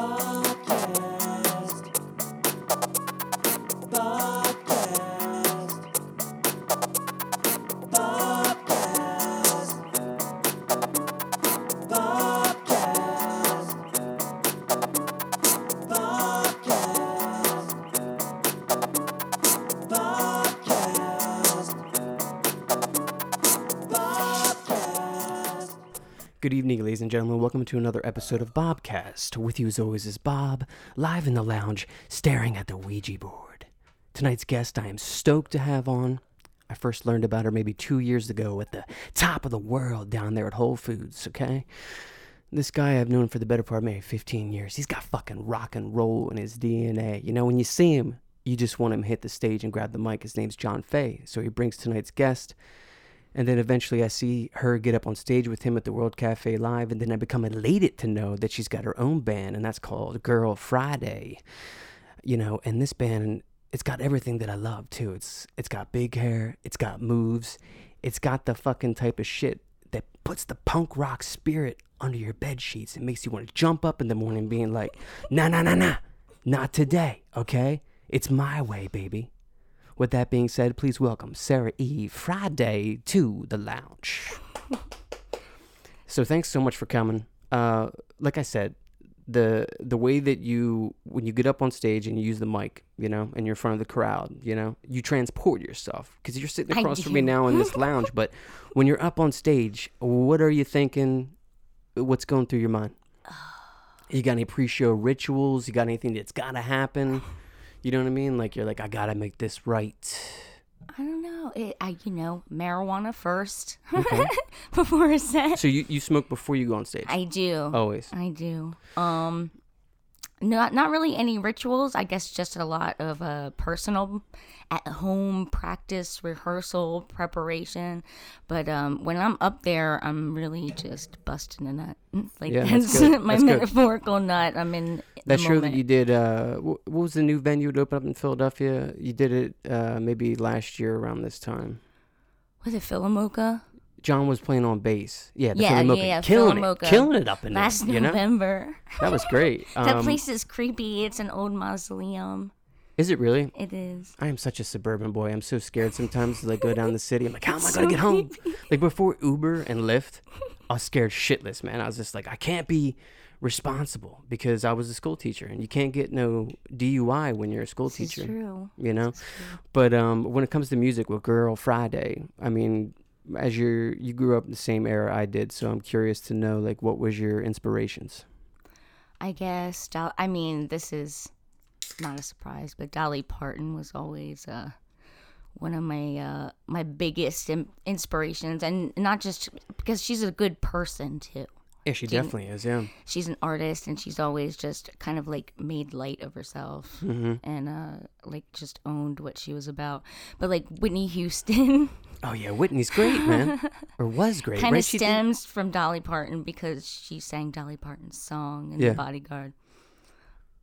Good and gentlemen. Welcome to another episode of Bobcast. With you, as always, is Bob, live in the lounge, staring at the Ouija board. Tonight's guest I am stoked to have on. I first learned about her maybe two years ago at the top of the world down there at Whole Foods, okay? This guy I've known for the better part of maybe 15 years. He's got fucking rock and roll in his DNA. You know, when you see him, you just want him to hit the stage and grab the mic. His name's John Fay. So he brings tonight's guest. And then eventually I see her get up on stage with him at the World Cafe Live. And then I become elated to know that she's got her own band, and that's called Grrl Friday. You know, and this band, it's got everything that I love too. It's it's got big hair, it's got moves, it's got the fucking type of shit that puts the punk rock spirit under your bed sheets. It makes you want to jump up in the morning being like, nah, nah, nah, nah, not today, okay? It's my way, baby. With that being said, please welcome Sarah E. Friday to the lounge. so thanks so much for coming. Uh, like I said, the the way that you when you get up on stage and you use the mic, you know, and you're in front of the crowd, you know, you transport yourself because you're sitting across from me now in this lounge. But when you're up on stage, what are you thinking? What's going through your mind? You got any pre-show rituals? You got anything that's gotta happen? You know what I mean? Like you're like, I gotta make this right. I don't know. It, I you know marijuana first Okay. before a set. so you, you smoke before you go on stage? I do. Always. I do. Um, not not really any rituals. I guess just a lot of uh personal, at home practice, rehearsal, preparation. But um, when I'm up there, I'm really just busting a nut. Like Yeah, that's that's, good. my That's good. metaphorical nut. I'm in. That show that you did, uh, what was the new venue that opened up in Philadelphia? You did it uh, maybe last year around this time. was it PhilaMOCA? John was playing on bass. Yeah, the Yeah, PhilaMOCA. yeah, yeah, killing PhilaMOCA. it, killing it up in there. Last you know, November. that was great. That Um, place is creepy. It's an old mausoleum. is it really? It is. I am such a suburban boy. I'm so scared sometimes as I go down the city. I'm like, how am I It's gonna so get home? Like before Uber and Lyft, I was scared shitless, man. I was just like, I can't be responsible because I was a school teacher, and you can't get no DUI when you're a school This is teacher. true. You know. But um, when it comes to music with Grrl Friday, I mean, as you you grew up in the same era I did, so I'm curious to know like what was your inspirations? I guess. Dol- I mean, this is not a surprise, but Dolly Parton was always uh, one of my uh, my biggest in- inspirations, and not just because she's a good person too. Yeah, she definitely is. Yeah. She's an artist, and she's always just kind of like made light of herself hmm and uh, like just owned what she was about. But like Whitney Houston. Oh yeah, Whitney's great, man, or was great. kind right? of did- stems from Dolly Parton because she sang Dolly Parton's song in Yeah. The Bodyguard.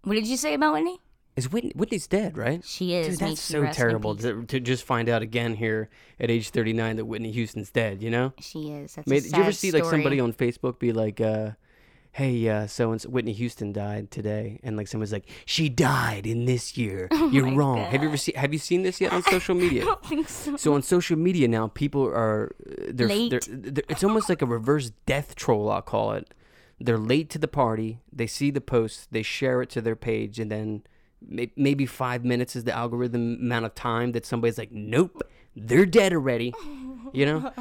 What did you say about Whitney? Is Whitney? Whitney's dead, right? She is. Dude, May that's she so rest in terrible peace. to, to just find out again here at age 39 that Whitney Houston's dead. You know? She is. That's Made, a did you ever sad see like somebody on Facebook be like, uh, "Hey, uh, so and so Whitney Houston died today," and like someone's like, "She died in this year. You're Oh my wrong." Have you ever seen? Have you seen this yet on social media? I don't think so. So on social media now, people are they're, Late. they're, they're it's almost like a reverse death troll. I'll call it. They're late to the party. They see the post, they share it to their page, and then may- maybe five minutes is the algorithm amount of time that somebody's like, "Nope, they're dead already." You know.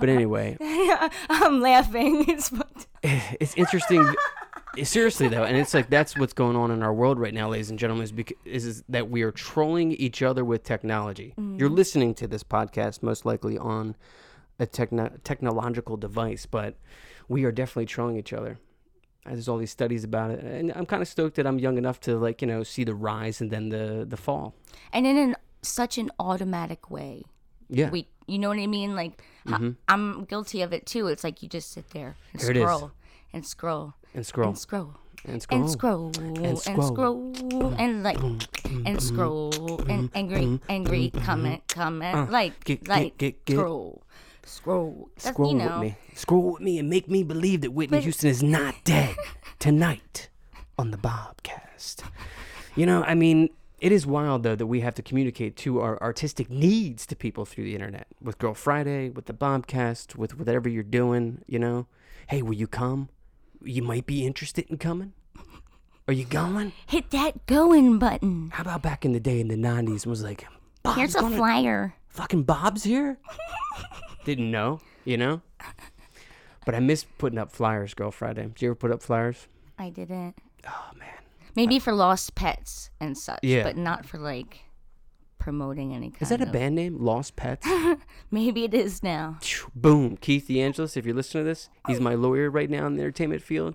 But anyway, I'm laughing. It's eh, it's interesting. Eh, seriously though, and it's like that's what's going on in our world right now, ladies and gentlemen, is, bec- is, is that we are trolling each other with technology. Mm-hmm. You're listening to this podcast most likely on a techno- technological device, but we are definitely trolling each other. There's all these studies about it, and I'm kind of stoked that I'm young enough to like you know see the rise and then the the fall. and in an, such an automatic way. Yeah, We, you know what I mean? Like ho- mm-hmm. I'm guilty of it too. It's like you just sit there and Here scroll and scroll and scroll and scroll and scroll mm-hmm. and scroll and scroll. and like and scroll and angry mm-hmm. angry comment comment like Uh, like get- get. scroll scroll Scroll you know with me. Scroll with me and make me believe that Whitney But- Houston is not dead tonight. on the Bobcast. You know, I mean, it is wild though that we have to communicate to our artistic needs to people through the internet with Grrl Friday, with the Bobcast, with whatever you're doing. You know, hey, will you come? You might be interested in coming. Are you going? Hit that going button. How about back in the day in the '90s? Was like, Bob's Here's a gonna- flyer. fucking Bob's here. Didn't know, you know. But I miss putting up flyers, Grrl Friday. Did you ever put up flyers? I didn't. Oh man. Maybe for lost pets and such, Yeah. but not for like promoting any kind Is that a of- band name? Lost Pets? Maybe it is now. Boom. Keith DeAngelis, if you're listening to this, he's my lawyer right now in the entertainment field.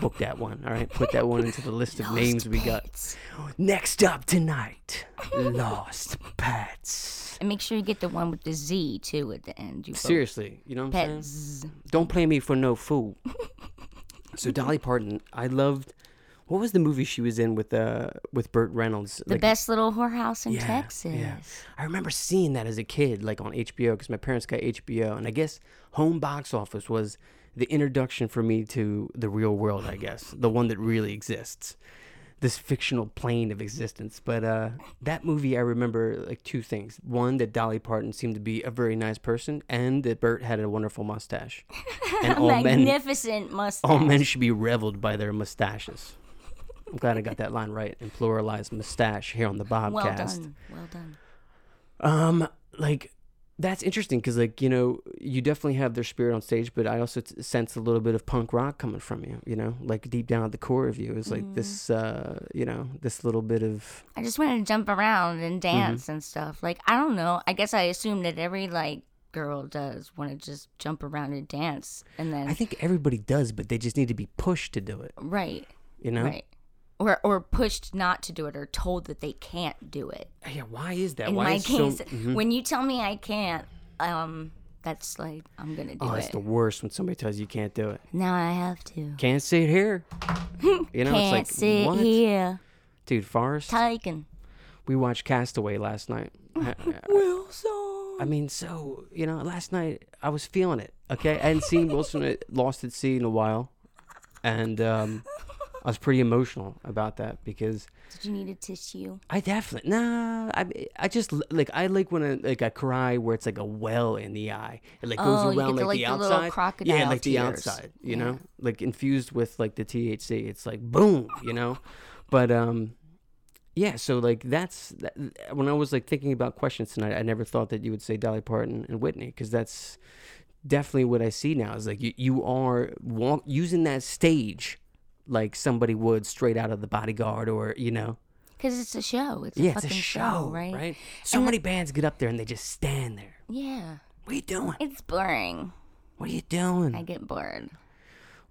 Book that one, all right? Put that one into the list of names we got. Next up tonight, Lost Pets. And make sure you get the one with the Z too at the end. You Seriously, you know what I'm saying? Don't play me for no fool. so Dolly Parton, I loved. What was the movie she was in with uh with Burt Reynolds? The best little whorehouse in Yeah, Texas. yeah. I remember seeing that as a kid, like on HBO, because my parents got HBO, and I guess home box office was the introduction for me to the real world. I guess the one that really exists, this fictional plane of existence. But uh, that movie, I remember like two things: one, that Dolly Parton seemed to be a very nice person, and that Burt had a wonderful mustache. And all men, Magnificent mustache. all men should be reveled by their mustaches. I'm glad I got that line right and pluralized mustache here on the Bobcast. well done. Well done. Um, like that's interesting because, like, you know, you definitely have their spirit on stage, but I also t- sense a little bit of punk rock coming from you. You know, like deep down at the core of you is like this, uh, you know, this little bit of I just wanted to jump around Mm-hmm. and dance and stuff. Like I don't know. I guess I assume that every like girl does want to just jump around and dance, and then I think everybody does, but they just need to be pushed to do it. right, You know? right, or or pushed not to do it, or told that they can't do it. Yeah. Why is that? In why my is case, so? Mhm. when you tell me I can't, um, that's like I'm gonna do Oh, it. it's the worst when somebody tells you you can't do it. now I have to. Can't sit here. You know, Can't it's like sit what, here, dude? Forrest. taken. we watched Castaway last night. Wilson. I mean, so you know, last night I was feeling it. Okay, I hadn't seen Wilson Lost at Sea in a while, and um, I was pretty emotional about that because Did you need a tissue? I definitely nah. I I just like I like when I, like I cry where it's like a well in the eye. It like goes Oh, you around get the, like, the like, the little outside. yeah, crocodile like the outside. You Yeah. know, like infused with like the THC. It's like boom. You know, but um. Yeah, so like that's that, when I was like thinking about questions tonight. I never thought that you would say Dolly Parton and Whitney because that's definitely what I see now. Is like you, you are walk, using that stage like somebody would straight out of the Bodyguard or you know Because it's a show. It's a yeah, it's a show, right? right? So many bands get up there and they just stand there. Yeah. What are you doing? It's boring. What are you doing? I get bored.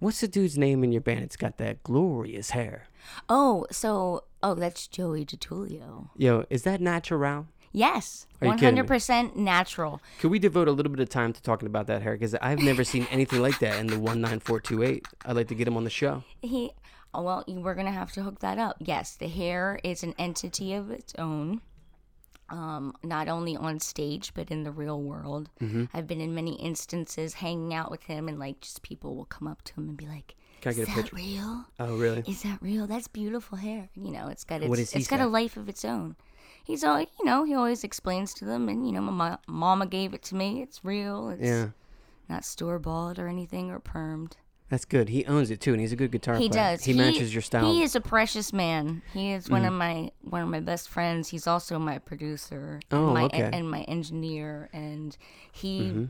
What's the dude's name in your band? It's got that glorious hair. Oh, so oh, that's Joey DiTullio. Yo, is that natural? Yes, one hundred percent natural. Could we devote a little bit of time to talking about that hair? Because I've never seen anything like that in the one nine four two eight. I'd like to get him on the show. He. Oh, well, you- we're gonna have to hook that up. Yes, the hair is an entity of its own. Um, not only on stage but in the real world. Mm-hmm. I've been in many instances hanging out with him, and like just people will come up to him and be like, Can I get "Is a that picture? real? Oh, really? Is that real? That's beautiful hair." You know, it's got its, What he it's got a life of its own. He's all, you know, he always explains to them, and you know, my mama gave it to me. It's real. It's Yeah, not store bought or anything or permed. that's good. He owns it too, and he's a good guitar He player. does. He, matches your style. Mm. He is a precious man. He is one of my one of my best friends. He's also my producer. Oh, and my, okay. and my engineer, and he Mm-hmm.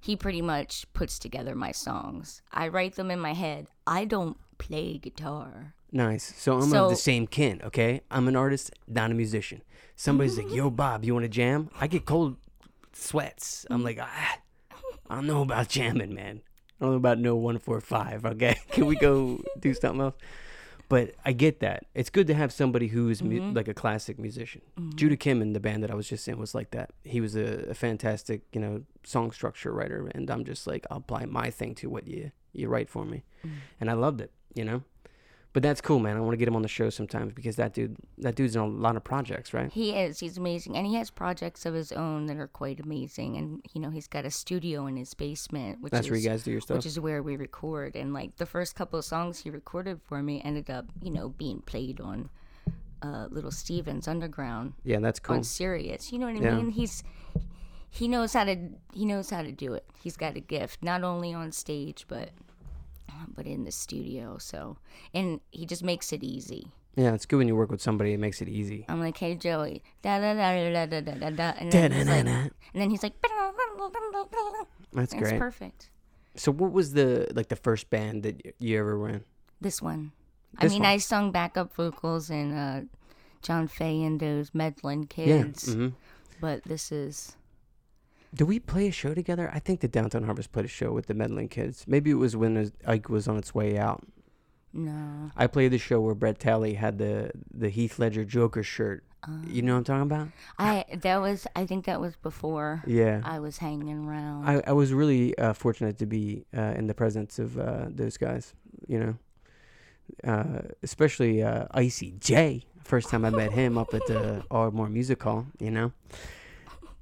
he pretty much puts together my songs. I write them in my head. I don't play guitar. Nice. So I'm of the same kin, okay? I'm an artist, not a musician. Somebody's like, "Yo, Bob, you want to jam?" I get cold sweats. I'm like, ah, I don't know about jamming, man. I don't know about no one four five. Okay, can we go do something else? But I get that. It's good to have somebody who's mu- mm-hmm. like a classic musician. Mm-hmm. Judah Kim in the band that I was just in was like that. He was a, a fantastic, you know, song structure writer, and I'm just like, I'll apply my thing to what you you write for me, mm. and I loved it, you know. But that's cool, man. I want to get him on the show sometimes because that dude, that dude's in a lot of projects, right? He is. He's amazing, and he has projects of his own that are quite amazing. And you know, he's got a studio in his basement, which That's is where you guys do your stuff. which is where we record. And like the first couple of songs he recorded for me ended up, you know, being played on uh, Little Stevens Underground yeah, that's cool. on Sirius. You know what I Yeah. mean? He's he knows how to he knows how to do it. He's got a gift, not only on stage but but in the studio. So and he just makes it easy. Yeah, it's good when you work with somebody. It makes it easy. I'm like, hey Joey, da da da da da da da da, and then he's like, and then he's like, That's it's great. perfect. So, what was the like the first band that you ever were in? This one, This I mean, one. I sung backup vocals in uh, John Fay and those Medlin Yeah. kids, hmm but this is Did we play a show together? I think the Downtown Harvest played a show with the Medlin kids. Maybe it was when Ike was on its way out. no. I played the show where Brett Talley had the the Heath Ledger Joker shirt. you know what I'm talking about? I that was I think that was before Yeah. I was hanging around. I, I was really uh, fortunate to be uh, in the presence of uh, those guys, you know, uh, especially uh, Icy J. First time I met him up at the Ardmore Music Hall, you know,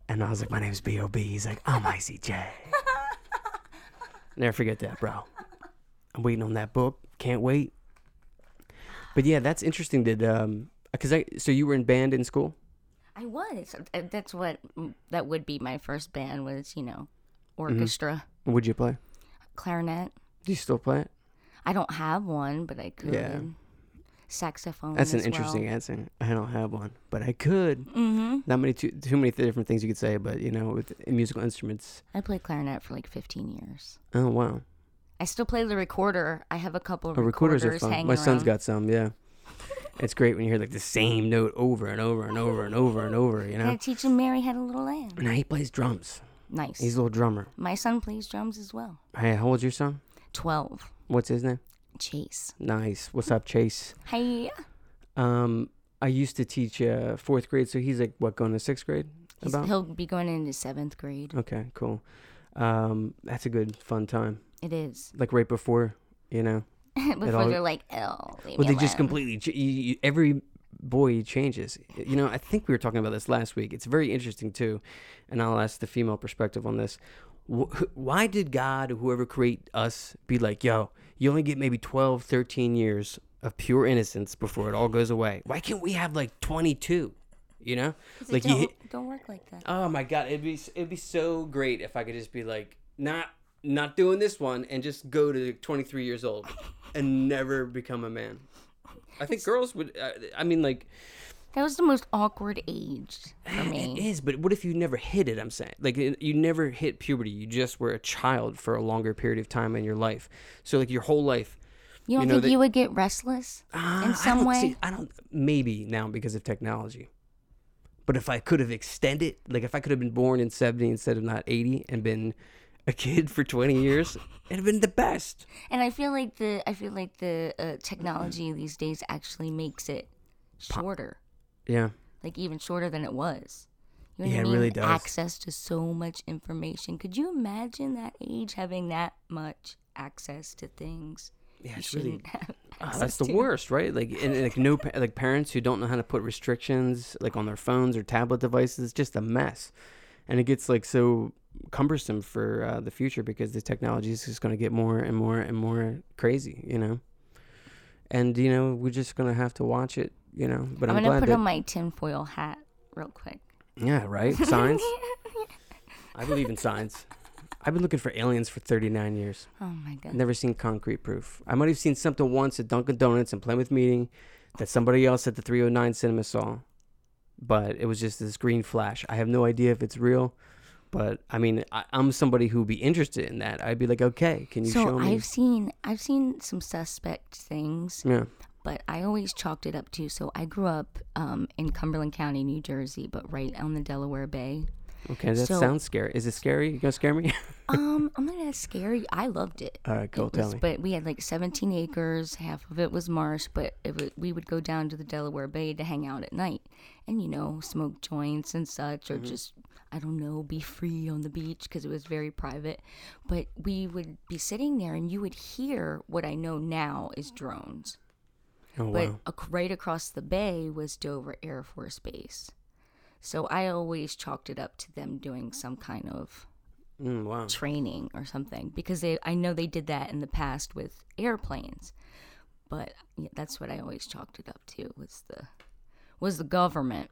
and I was like, "My name's B.O.B." He's like, "I'm ICJ. Never forget that, bro. I'm waiting on that book. Can't wait. But yeah, that's interesting. That um, because I so you were in band in school. I was. Uh, That's what that would be my first band was, you know, Mm-hmm. orchestra, Would you play? clarinet. Do you still play it? I don't have one, but I could. Yeah. Saxophone. That's an interesting Well. answer. I don't have one, but I could. Mm-hmm. Not many too too many different things you could say, but you know, with musical instruments. I played clarinet for like 15 years. Oh wow, I still play the recorder. I have a couple of oh, recorders recorders, are fun. My son's got some. Yeah, it's great when you hear like the same note over and over and over and over and over. You know. teach him Mary Had a Little Lamb. Now he plays drums. Nice. He's a little drummer. My son plays drums as well. Hey, how old's your son? 12. What's his name? Chase. Nice. What's up, Chase? Hey. Um, I used to teach uh, fourth grade, so he's like what going to sixth grade? He's, About. he'll be going into seventh grade. Okay, cool. Um, that's a good fun time. It is. Like right before, you know. Before all- they're like, oh, Well, they just completely ch- you, you, every boy changes. You know, I think we were talking about this last week. It's very interesting too, and I'll ask the female perspective on this. Wh- Why did God, whoever create us, be like, yo, you only get maybe 12, 13 years of pure innocence before it all goes away? Why can't we have like 22? You know, like you don't, hit, don't work like that. Oh my god, it'd be it'd be so great if I could just be like not not doing this one and just go to 23 years old and never become a man. I think girls would. Uh, I mean, like That was the most awkward age for it me. is, but what if you never hit it? I'm saying, like you never hit puberty. You just were a child for a longer period of time in your life. So like your whole life. You don't you know think that- you would get restless Ah, in some don't way? see- I don't. Maybe now because of technology. But if I could have extended, like if I could have been born in 70 instead of not 80 and been a kid for 20 years, it'd have been the best. And I feel like the I feel like the uh, technology these days actually makes it shorter, Yeah. like even shorter than it was. You know Yeah, I it really does. Access to so much information. Could you imagine that age having that much access to things Yeah, it's really Ah, that's the to? worst, right? Like, and, and, like no, pa- like parents who don't know how to put restrictions, like on their phones or tablet devices, it's just a mess, and it gets like so cumbersome for uh, the future because the technology is just going to get more and more and more crazy, you know. And you know, we're just gonna have to watch it, you know. But I'm, I'm, gonna put on my tinfoil hat real quick. yeah, right. Signs. I believe in signs. I've been looking for aliens for 39 years. Oh my god. Never seen concrete proof. I might have seen something once at Dunkin' Donuts and Plymouth Meeting that somebody else at the 309 Cinema saw, but it was just this green flash. I have no idea if it's real, but I mean, I, I'm somebody who'd be interested in that. I'd be like, okay, can you so show me? I've seen I've seen some suspect things, Yeah. but I always chalked it up to. So I grew up um, in Cumberland County, New Jersey, but right on the Delaware Bay. Okay, that So- sounds scary. Is it scary? You gonna scare me? Um, I'm not that scary. I loved it. All right, go It tell was- me. But we had like 17 acres. Half of it was marsh. But was, we would go down to the Delaware Bay to hang out at night, and you know, smoke joints and such, Mm-hmm. or just I don't know, be free on the beach because it was very private. But we would be sitting there, and you would hear what I know now is drones. Oh but wow. ac- right across the bay was Dover Air Force Base. So I always chalked it up to them doing some kind of Mm, wow. training or something because they I know they did that in the past with airplanes. But that's what I always chalked it up to was the was the government.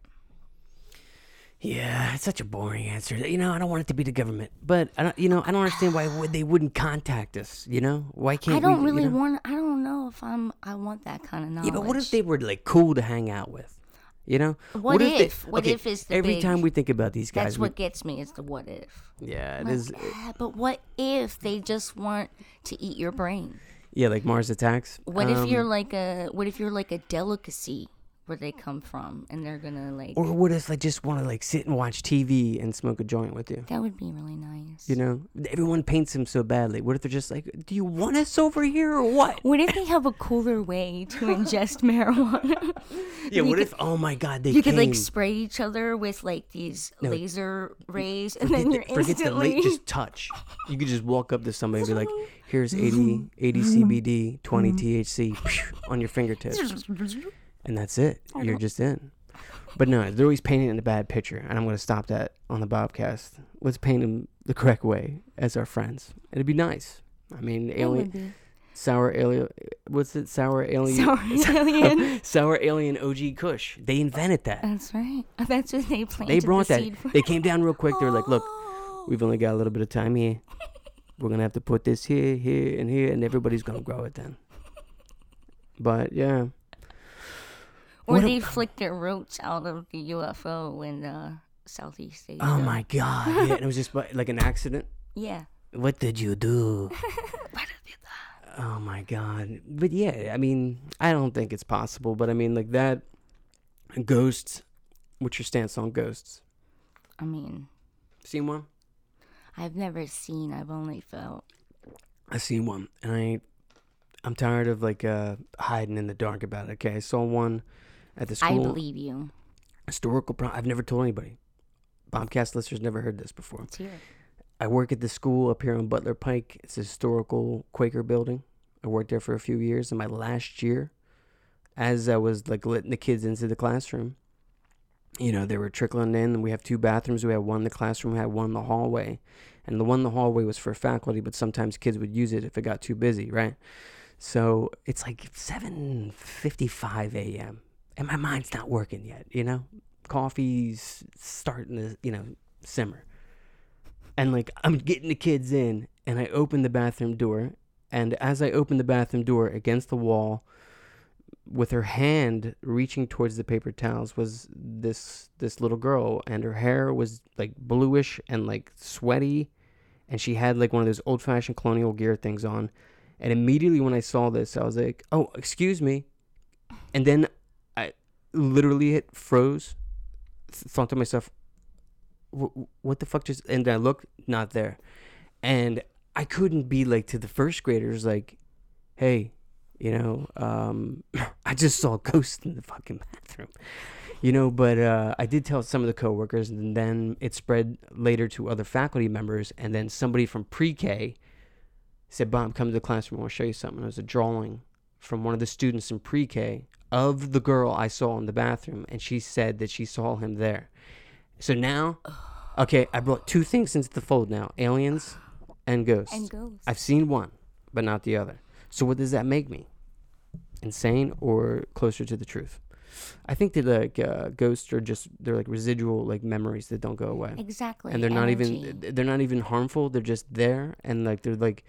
Yeah, it's such a boring answer. You know, I don't want it to be the government, but I don't. You know, I don't understand why would they wouldn't contact us. You know, why can't I don't we, you really know? want I don't know if I'm I want that kind of knowledge. Yeah, but what if they were like cool to hang out with? You know, What they- if? What if is the every big- time we think about these guys? That's we- what gets me is the what if. yeah, it Like, is. ah, but what if they just want to eat your brain? Yeah, like Mars Attacks. What if you're Um, like a what if you're like a delicacy where they come from and they're gonna like Or what if I just want to like sit and watch TV and smoke a joint with you? that would be really nice. You know, everyone paints him so badly. What if they're just like, "Do you want us over here or what?" What if they have a cooler way to ingest marijuana? Yeah. What could- if? Oh my God, they you came. could like spray each other with like these No. laser rays, and then the- you're forget the instantly. late, just touch. You could just walk up to somebody and be like, "Here's 80, 80 CBD, 20 THC on your fingertips," and that's it. You're just in. But no, they're always painting a bad picture, and I'm going to stop that on the Bobcast. Let's paint them the correct way as our friends. It'd be nice. I mean, alien, sour alien. What's it? Sour alien. Sour alien. sour alien OG Kush. They invented that. That's right. That's what they planted. They brought the that. seed for. They came down real quick. They're like, "Look, Oh. we've only got a little bit of time here. We're gonna have to put this here, here, and here, and everybody's gonna grow it then." But yeah, Or What a- they flicked their roots out of the UFO in uh, Southeast Asia. oh my god, yeah, and it was just like like an accident. Yeah. What did you do? Oh my god. But yeah, I mean, I don't think it's possible, but I mean like that ghosts what's your stance on ghosts? I mean, Seen one? I've never seen. I've only felt. I seen one and I I'm tired of like uh hiding in the dark about it. Okay. I saw one at the school. I believe you. historical pro- I've never told anybody. Bobcast listeners never heard this before. Let's hear it. I work at the school up here on Butler Pike. It's a historical Quaker building. I worked there for a few years. In my last year, as I was like letting the kids into the classroom, you know, they were trickling in. We have two bathrooms. We had one in the classroom. We had one in the hallway, and the one in the hallway was for faculty, but sometimes kids would use it if it got too busy, right? So it's like seven fifty-five a.m. and my mind's not working yet. You know, coffee's starting to you know simmer. And like I'm getting the kids in, and I open the bathroom door, and as I open the bathroom door against the wall, with her hand reaching towards the paper towels, was this this little girl, and her hair was like bluish and like sweaty, and she had like one of those old fashioned colonial gear things on, and immediately when I saw this, I was like, "Oh, excuse me," and then literally it froze, th- thought to myself, "Wh- what the fuck just and i looked not there. And i couldn't be like to the first graders like hey you know um i just saw a ghost in the fucking bathroom. You know but uh i did tell some of the coworkers and then it spread later to other faculty members and then somebody from pre-k said bob come to the classroom I want to show you something. It was a drawing from one of the students in pre-k of the girl i saw in the bathroom and she said that she saw him there so now Okay, I brought two things into the fold now: aliens and ghosts. And ghosts. I've seen one, but not the other. So what does that make me? Insane or closer to the truth? I think that like uh, ghosts are just they're like residual like memories that don't go away, Exactly. and they're not even they're not even harmful. They're just there, and like they're like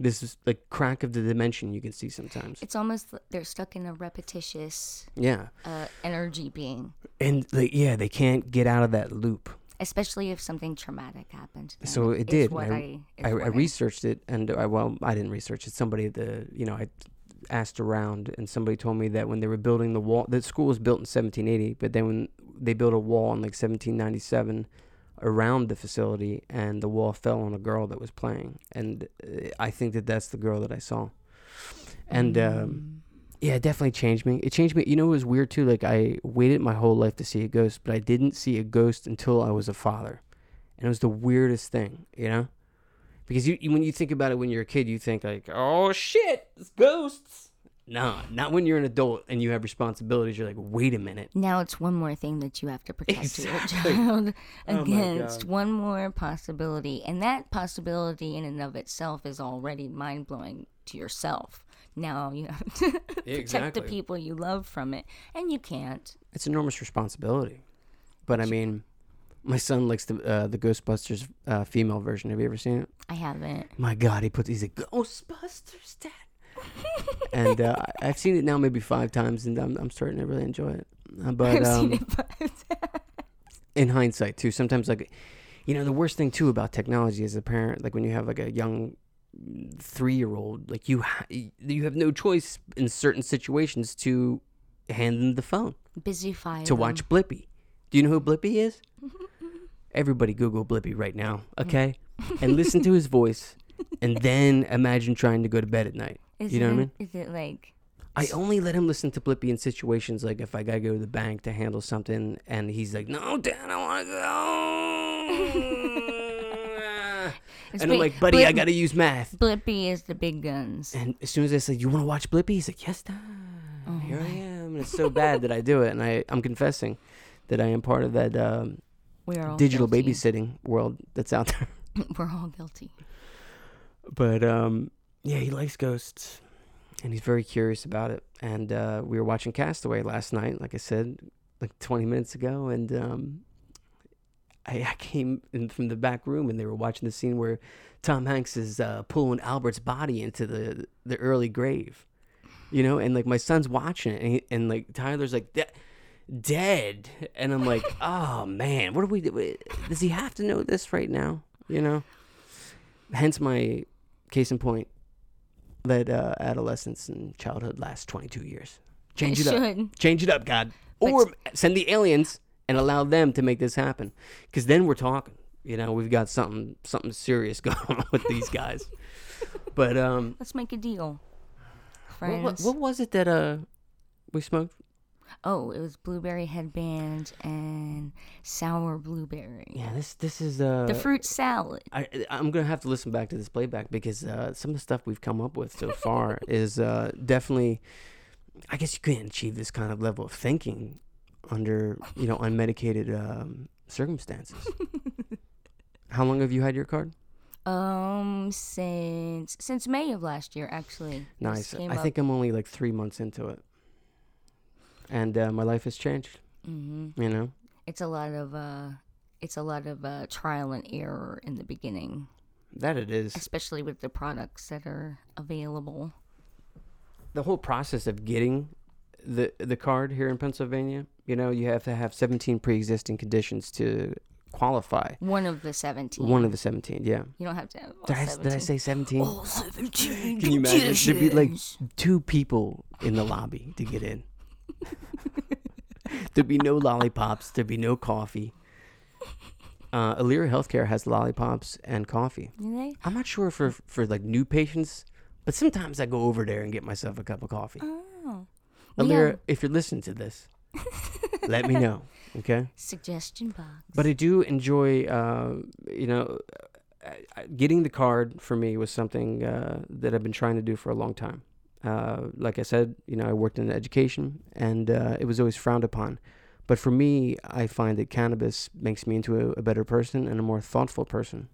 this is like crack of the dimension you can see sometimes. It's almost like they're stuck in a repetitious Yeah, uh, energy being, and like yeah, they can't get out of that loop. especially if something traumatic happened. So it did, What I, I, I, I researched it, and I well, I didn't research it. Somebody the you know I asked around, and somebody told me that when they were building the wall, the school was built in 1780, but then when they built a wall in like 1797 around the facility, and the wall fell on a girl that was playing, and uh, I think that that's the girl that I saw, and um, yeah, it definitely changed me. It changed me. You know, it was weird too. Like I waited my whole life to see a ghost, but I didn't see a ghost until I was a father, and it was the weirdest thing. You know, because you, you when you think about it when you're a kid, you think like, oh shit, it's ghosts. Nah, not when you're an adult and you have responsibilities. You're like, wait a minute. Now it's one more thing that you have to protect Exactly. your child Oh against. God. one more possibility. And that possibility in and of itself is already mind blowing to yourself. Now you have to protect the people you love from it. And you can't. It's enormous responsibility. But I mean, my son likes the uh, the Ghostbusters uh, female version. Have you ever seen it? I haven't. My God, he puts he's a Ghostbusters, Dad. and uh, I've seen it now maybe five times, and I'm I'm starting to really enjoy it. Uh, But I've um, seen it five in hindsight too sometimes like you know the worst thing too about technology as a parent like when you have like a young three year old like you ha- you have no choice in certain situations to hand them the phone. Busy fire. to watch blippy do you know who blippy is? Everybody google blippy right now okay? And listen to his voice and then imagine trying to go to bed at night Is you know it, what i mean Is it like I only let him listen to Blippy in situations like if I gotta go to the bank to handle something, and he's like, "No, Dad, I want to go." And I'm big- like, "Buddy, I gotta use math." Blippy is the big guns. And as soon as I say, "You want to watch Blippy?" He's like, "Yes, Dad." Here I am, and it's so bad that I do it, and I I'm confessing that I am part of that um, digital guilty. babysitting world that's out there. We're all guilty. But um, yeah, he likes ghosts, and he's very curious about it. And uh, we were watching Castaway last night, like I said, like 20 minutes ago, and um, I, I came in from the back room, and they were watching the scene where Tom Hanks is uh, pulling Albert's body into the the early grave, you know, and like my son's watching it, and, he, and like Tyler's like. "De- Dead, and I'm like, oh man, what do we do? Does he have to know this right now? You know, hence my case in point let uh, adolescence and childhood last 22 years. Change it, it up. change it up god. But- or send the aliens and allow them to make this happen. Because then we're talking. You know we've got something something serious going on with these guys. But um Let's make a deal, what, what, what was it that uh we smoked Oh, it was blueberry headband and sour blueberry. yeah this this is uh The fruit salad. I, I'm gonna have to listen back to this playback because uh, some of the stuff we've come up with so far is uh, definitely. I guess you couldn't achieve this kind of level of thinking under you know unmedicated um, circumstances. How long have you had your card? Um, since since May of last year, actually. Nice. I up- think I'm only like three months into it, and uh, my life has changed. Mhm. You know, it's a lot of uh, it's a lot of uh, trial and error in the beginning, that it is. especially with the products that are available. the whole process of getting the the card here in Pennsylvania, you know, you have to have 17 pre-existing conditions to qualify. One of the seventeen. One of the 17, yeah. You don't have to have all Did I, did I say 17? All 17 Can you imagine? There'd be like two people in the lobby to get in. There'd be no lollipops. There'd be no coffee. Uh, Ilera Healthcare has lollipops and coffee. I'm not sure for for like new patients, but sometimes I go over there and get myself a cup of coffee. Oh. Ilera, have if you're listening to this, let me know. Okay. suggestion box. But I do enjoy, uh, you know, uh, uh, getting the card for me was something uh, that I've been trying to do for a long time. Uh, like I said, you know, I worked in education and uh, it was always frowned upon. But for me, I find that cannabis makes me into a, a better person and a more thoughtful person.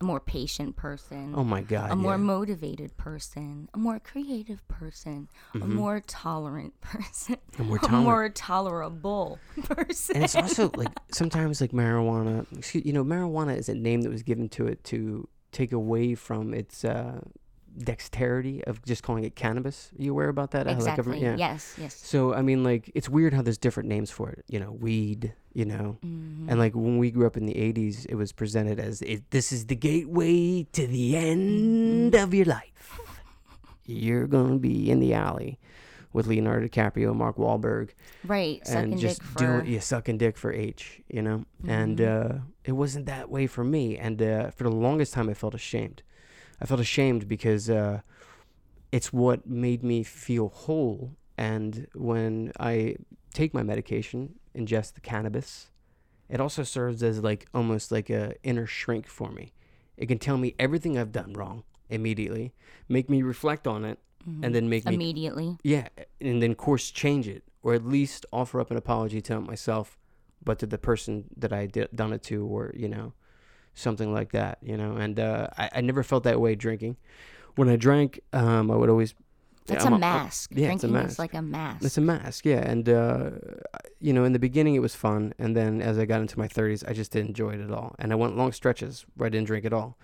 a more patient person. Oh my God. a more motivated person, a more creative person, a Mhm. more tolerant person, A more a more tolerable person. and it's also like sometimes like marijuana excuse, you know marijuana is a name that was given to it to take away from its uh, dexterity of just calling it cannabis are you aware about that like, exactly. every- yeah. Yes. Yes. so i mean like it's weird how there's different names for it you know weed you know Mhm. and like when we grew up in the 80s it was presented as it, this is the gateway to the end of your life you're gonna be in the alley with leonardo dicaprio mark Wahlberg right. And just for. doing yeah, sucking dick for H, you know. And Mhm. uh, it wasn't that way for me. And uh, for the longest time, I felt ashamed. I felt ashamed because uh, it's what made me feel whole. And when I take my medication, ingest the cannabis, it also serves as like almost like a inner shrink for me. It can tell me everything I've done wrong immediately, make me reflect on it, and then make me Immediately. yeah, and then course change it, or at least offer up an apology to myself, but to the person that I did done it to, or you know, something like that. You know, and uh, I, I never felt that way drinking. When I drank, um, I would always. It's I'm a I'm- mask. yeah, it's a Drinking mask. is like a mask. It's a mask, yeah. And uh, you know, in the beginning it was fun, and then as I got into my 30s, I just didn't enjoy it at all. And I went long stretches where I didn't drink at all,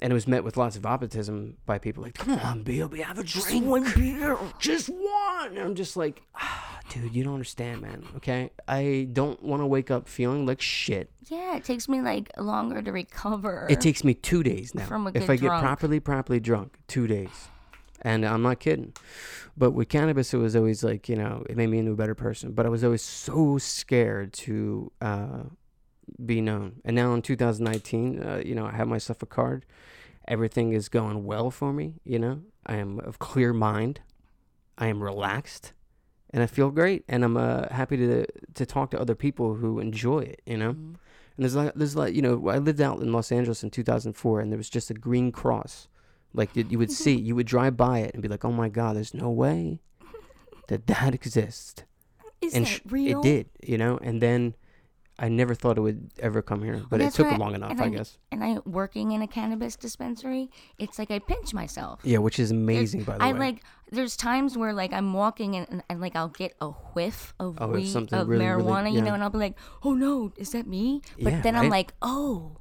and it was met with lots of optimism by people like, "Come on, BLB, have a drink, one beer, just one." And I'm just like, ah, "Dude, you don't understand, man. Okay, I don't want to wake up feeling like shit. yeah, it takes me like longer to recover. It takes me two days now From a if good I get properly, properly drunk. Two days, and I'm not kidding. But with cannabis, it was always like you know, it made me into a better person. But I was always so scared to uh, be known. And now in 2019, uh, you know, I have myself a card. Everything is going well for me. You know, I am of clear mind. I am relaxed, and I feel great. And I'm uh, happy to to talk to other people who enjoy it. You know. Mhm. And there's like there's like you know I lived out in Los Angeles in 2004, and there was just a green cross, like that you would see. You would drive by it and be like, "Oh my God, there's no way that that exists." Is and that sh- real? it did, you know. And then I never thought it would ever come here, but it took what I- long enough, I I- guess. And I working in a cannabis dispensary, it's like I pinch myself. Yeah, which is There's- amazing, by the I way. like. There's times where like I'm walking and, and, and, like I'll get a whiff of Oh, weed of really, really- marijuana, you know, and I'll be like, "Oh no, is that me?" But Yeah, then I'm like, "Oh,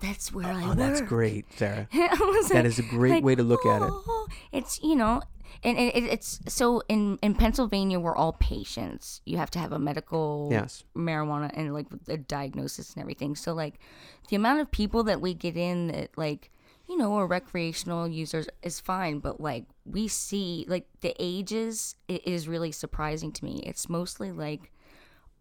that's where oh, I oh, work." that's great, Sarah. I That like- is a great like, way to look at it. "Oh." It's you know, and it, it, it's so in in Pennsylvania we're all patients. You have to have a medical Yes. marijuana and like a diagnosis and everything. So like the amount of people that we get in that like you know are recreational users is fine, but like we see like the ages it is really surprising to me. It's mostly like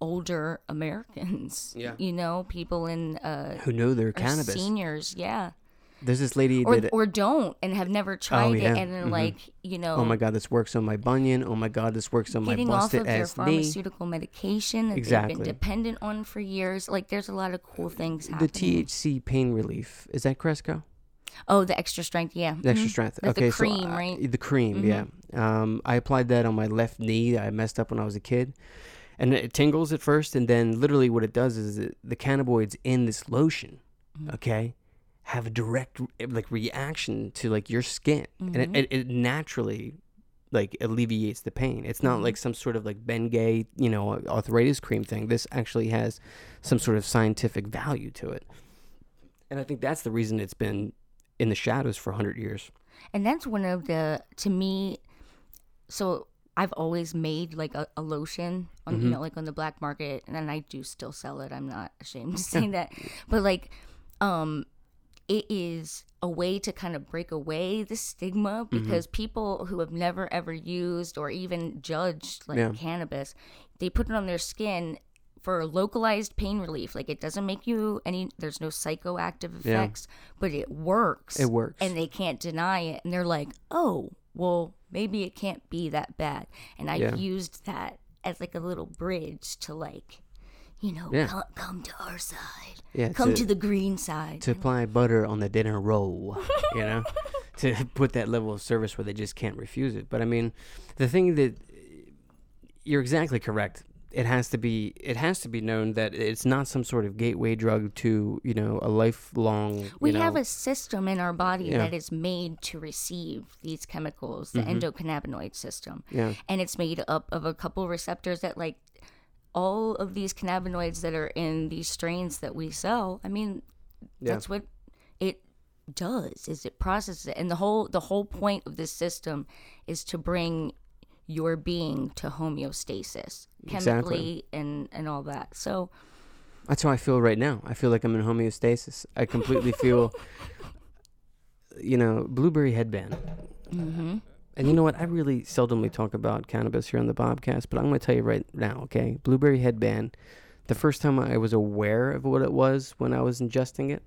older Americans. Yeah. You know, people in uh Who know their cannabis? seniors, yeah. There's this lady Or that. or don't and have never tried yeah. it and then Mhm. like, you know, Oh my God, this works on my bunion. Oh my God, this works on my getting off busted of their ass knee. pharmaceutical medication that they've been dependent on for years. Like there's a lot of cool things The. THC pain relief is that Cresco? oh, the extra strength, yeah. The extra Mhm. strength. The okay, cream, so I- right? Mm-hmm. the cream, yeah. Um, I applied that on my left knee. that I messed up when I was a kid, and it tingles at first, and then literally what it does is it, the cannabinoids in this lotion, Mm-hmm. okay, have a direct like reaction to like your skin, and Mm-hmm. it, it, it naturally like alleviates the pain. It's Mm-hmm. not like some sort of like Bengay, you know, arthritis cream thing. This actually has some sort of scientific value to it, and I think that's the reason it's been in the shadows for hundred years. And that's one of the to me so I've always made like a, a lotion on Mm-hmm. you know like on the black market and then I do still sell it. I'm not ashamed to say that. But like um it is a way to kind of break away the stigma Mm-hmm. because people who have never ever used or even judged like Yeah. cannabis, they put it on their skin for localized pain relief. Like it doesn't make you any there's no psychoactive Yeah. effects, but it works. It works. And they can't deny it and they're like, "Oh, well, maybe it can't be that bad." And I Yeah. used that as like a little bridge to like you know, Yeah. come, come to our side. Yeah, Come to- to the green side. to apply butter on the dinner roll, you know, to put that level of service where they just can't refuse it. But I mean, the thing that you're exactly correct. It has to be it has to be known that it's not some sort of gateway drug to you know a lifelong. You we know, have a system in our body Yeah. that is made to receive these chemicals, the mm-hmm. endocannabinoid system. Yeah. And it's made up of a couple receptors that like all of these cannabinoids that are in these strains that we sell. I mean, Yeah. that's what it does is it processes it. And the whole the whole point of this system is to bring your being to homeostasis chemically and and all that. So That's how I feel right now. I feel like I'm in homeostasis. I completely feel, you know, blueberry headband. mm-hmm. And you know what? I really seldomly talk about cannabis here on the Bobcast, but I'm going to tell you right now, okay? Blueberry headband. The first time I was aware of what it was when I was ingesting it,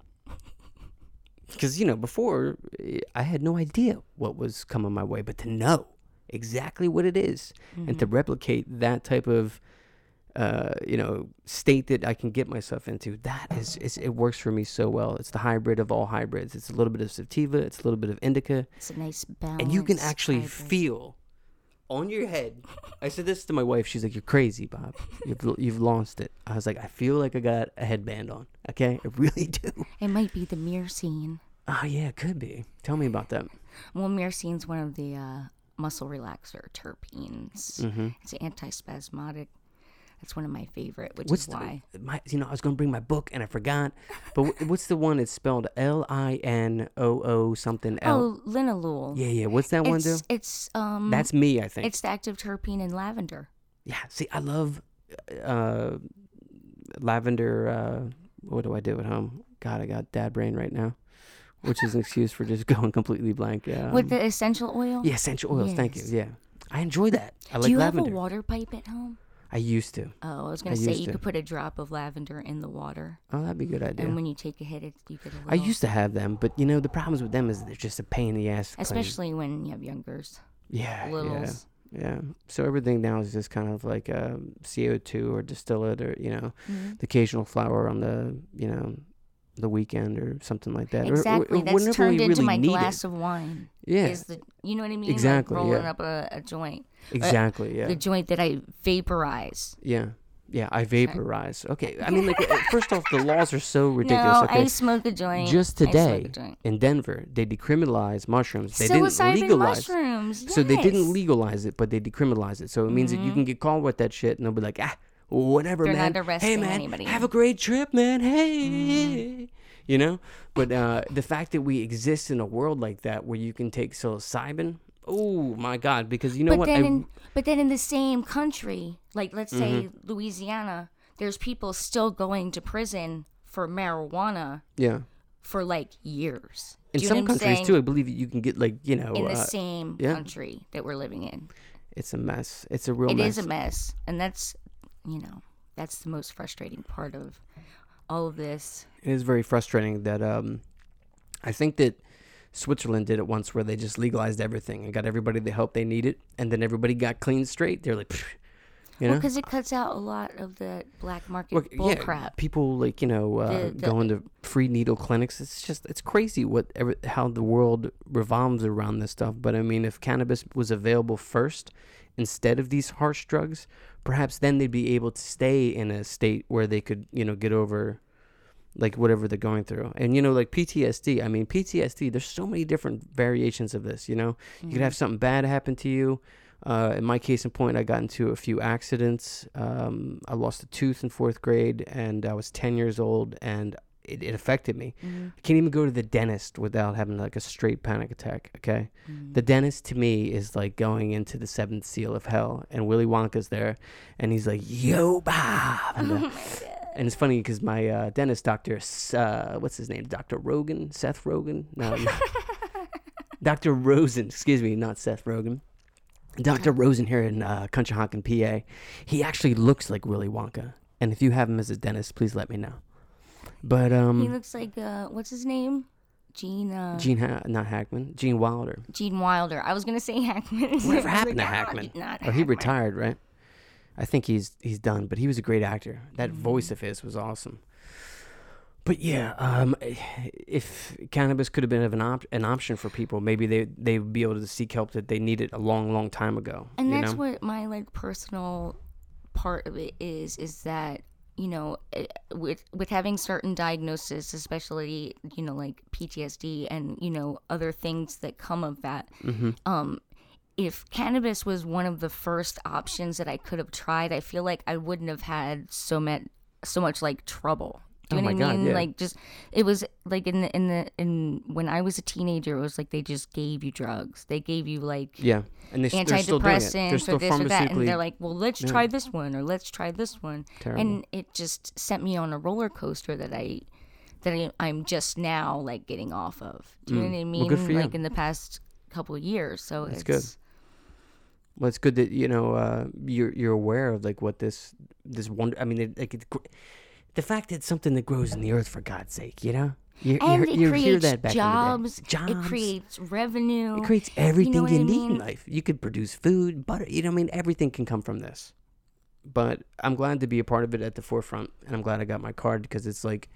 because you know, before eh, I had no idea what was coming my way, but to know exactly what it is and to replicate that type of uh, you know, state that I can get myself into. That is, it works for me so well. It's the hybrid of all hybrids. It's a little bit of sativa, it's a little bit of indica, It's a nice balance. and you can actually hybrid. feel on your head. I said this to my wife. She's like, "You're crazy, Bob. You've you've lost it." I was like, "I feel like I got a headband on. Okay, I really do." It might be the myrcene. Oh yeah, it could be. Tell me about that. Well, myrcene's one of the uh, muscle relaxer terpenes. Mm-hmm. It's antispasmodic. That's one of my favorite, which What's is why. my? You know, I was gonna bring my book and I forgot. But wh- what's the one? It's spelled L I N O O something L. Oh, linalool. Yeah, yeah. What's that one do? It's it's um. That's me, I think. it's the active terpene in lavender. yeah. See, I love uh, lavender. Uh, what do I do at home? God, I got dad brain right now, which is an excuse for just going completely blank. Yeah. With the essential oil. yeah, essential oils. Thank you. Yeah, I enjoy that. I Do like you lavender. have a water pipe at home? I used to. Oh, I was gonna say you to. could put a drop of lavender in the water, Oh, that'd be a good idea. and when you take a hit, it you get a little. I used to have them, but you know the problems with them is they're just a pain in the ass. to clean. especially when you have youngers, yeah, yeah. littles. Yeah. So everything now is just kind of like um, CO2 or distillate or, you know, Mhm. the occasional flower on the, you know, the weekend or something like that. Or- or- Exactly. or That's turned we into really my glass it. of wine. Yeah. Is the you know what I mean? Exactly, Like rolling yeah. up a, a joint. Exactly. Yeah. The joint that I vaporize. yeah. Yeah. I vaporize. Okay. I mean, like, uh, first off, the laws are so ridiculous. no, okay. I smoke a joint. Just today joint. in Denver, they decriminalized mushrooms. They didn't Psilocybin legalize. mushrooms. So they didn't legalize it, but they decriminalized it. So it means that you can get caught with that shit, and they'll be like, ah, whatever, They're man. not hey, man, anybody. have a great trip, man. Hey, you know. But uh, the fact that we exist in a world like that, where you can take psilocybin, oh my god, because you know but what? then, I, in, but then in the same country, like let's say Mm-hmm. Louisiana, there's people still going to prison for marijuana yeah. for like years. In some know what I'm countries saying? too, I believe you can get like you know, In the uh, same yeah. country that we're living in, it's a mess. It's a real it mess. is a mess, and that's, you know, that's the most frustrating part of all of this. it is very frustrating that um, I think that Switzerland did it once where they just legalized everything and got everybody the help they needed, and then everybody got clean straight. They're like, you know, Because it cuts out a lot of the black market Look, bull yeah, crap. people like you know uh, The- the- going to free needle clinics. It's just it's crazy what ever, how the world revolves around this stuff. But I mean, if cannabis was available first instead of these harsh drugs, perhaps then they'd be able to stay in a state where they could you know get over like whatever they're going through. And you know, like PTSD. I mean, PTSD. There's so many different variations of this. You know, you could have something bad happen to you. Uh, in my case in point, I got into a few accidents. Um, I lost a tooth in fourth grade, and I was 10 years old, and it, it affected me. I can't even go to the dentist without having like a straight panic attack. Okay, the dentist to me is like going into the seventh seal of hell, and Willy Wonka's there, and he's like, "Yo, Bob," and, it's funny because my uh, dentist doctor, S- uh, what's his name, Doctor Rogan, Seth Rogen, no. Doctor Rosen, excuse me, not Seth Rogen. Dr. Rosen here in uh, Conshohocken, PA, he actually looks like Willy Wonka. And if you have him as a dentist, please let me know. But um, he looks like uh, what's his name? Gene. Uh, Gene, ha- not Hackman, Gene Wilder. Gene Wilder. I was gonna say Hackman. Whatever happened to like, "Ah, Hackman? Oh, he retired, right? I think he's he's done, but he was a great actor. That Mm-hmm. voice of his was awesome. But yeah, um, if cannabis could have been of an op- an option for people, maybe they they would be able to seek help that they needed a long, long time ago. And that's know? what my like personal part of it is is that you know eh, with with having certain diagnoses especially you know like PTSD and you know other things that come of that Mm-hmm. um if cannabis was one of the first options that I could have tried I feel like I wouldn't have had so much so much like trouble do you Oh know my what I God, mean? yeah. Like just it was like in the in the in when I was a teenager, it was like they just gave you drugs. They gave you like Yeah, and they, they're still doing it. Antidepressants still or this or that, and they're like, "Well, let's yeah. try this one or let's try this one," terrible. and it just sent me on a roller coaster that I that I, I'm just now like getting off of. Do you know what I Mm. Well, mean? you. Like in the past couple of years, so That's it's good. Well, it's good that you know uh, you're you're aware of like what this this wonder. I mean, it, like it, the fact that it's something that grows in the earth, for God's sake, you know, you, and you, it you creates hear that back jobs, in the day. Jobs. It creates revenue. It creates everything you, what I need in life. You could produce food, butter. You know, what I mean, everything can come from this. but I'm glad to be a part of it at the forefront, and I'm glad I got my card because it's like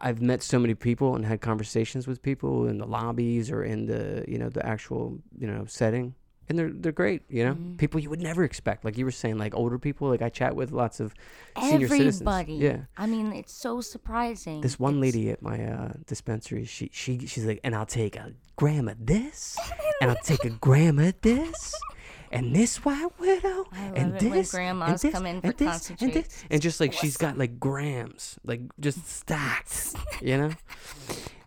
I've met so many people and had conversations with people in the lobbies or in the you know the actual you know setting, and they're they're great. You know, Mhm. people you would never expect, like you were saying, like older people. Like I chat with lots of senior citizens. Everybody. Yeah. I mean, it's so surprising. This one It's- lady at my uh, dispensary, she she she's like, and I'll take a gram of this, and I'll take a gram of this, and this white widow, and this, grandmas and this, come in and for this, and this, and just like she's got like grams, like just stacked, you know.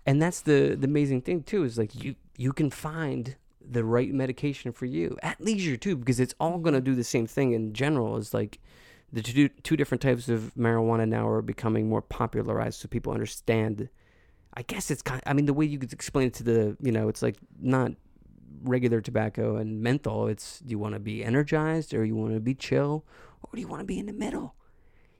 And that's the the amazing thing too is like you you can find the right medication for you at leisure too because it's all gonna do the same thing in general. Is like the two two different types of marijuana now are becoming more popularized so people understand. I guess it's kind. I mean, the way you could explain it to the you know, it's like not regular tobacco and menthol. It's do you want to be energized or you want to be chill or do you want to be in the middle?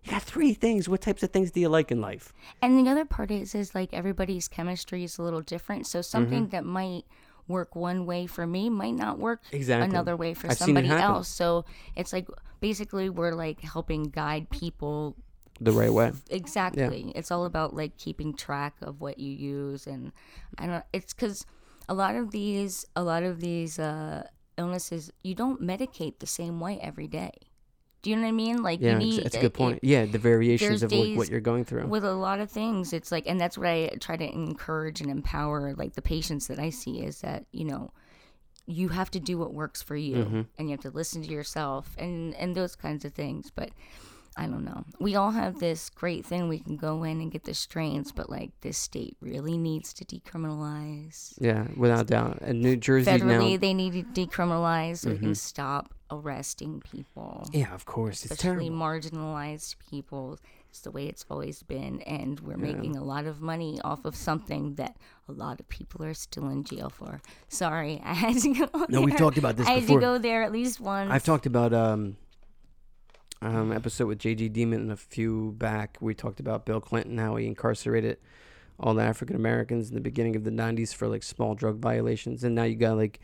You got three things. What types of things do you like in life? And the other part is, is like everybody's chemistry is a little different. So something Mm-hmm. that might work one way for me might not work Exactly. another way for I've somebody else. So it's like basically we're like helping guide people The right way. Exactly. It's all about like keeping track of what you use, and I don't. It's because a lot of these, a lot of these uh, illnesses, you don't medicate the same way every day. Do you know what I mean? Like Yeah, you need. it's a good it- point. Yeah, the variations of like, what you're going through. with a lot of things it's like and that's what i try to encourage and empower like the patients that i see is that you know you have to do what works for you Mm-hmm. and you have to listen to yourself and and those kinds of things but i don't know we all have this great thing we can go in and get the strains but like this state really needs to decriminalize yeah, without doubt. And New Jersey federally now. Mm-hmm. they need to decriminalize so we can stop arresting people Yeah, of course. It's especially marginalized people. It's the way it's always been, and we're making a lot of money off of something that a lot of people are still in jail for. Sorry, I had to go. No, we've there. talked about this I had to go there at least once. I've talked about um, um episode with JG Demon and a few back. We talked about Bill Clinton, how he incarcerated all the African Americans in the beginning of the '90s for like small drug violations, and now you got like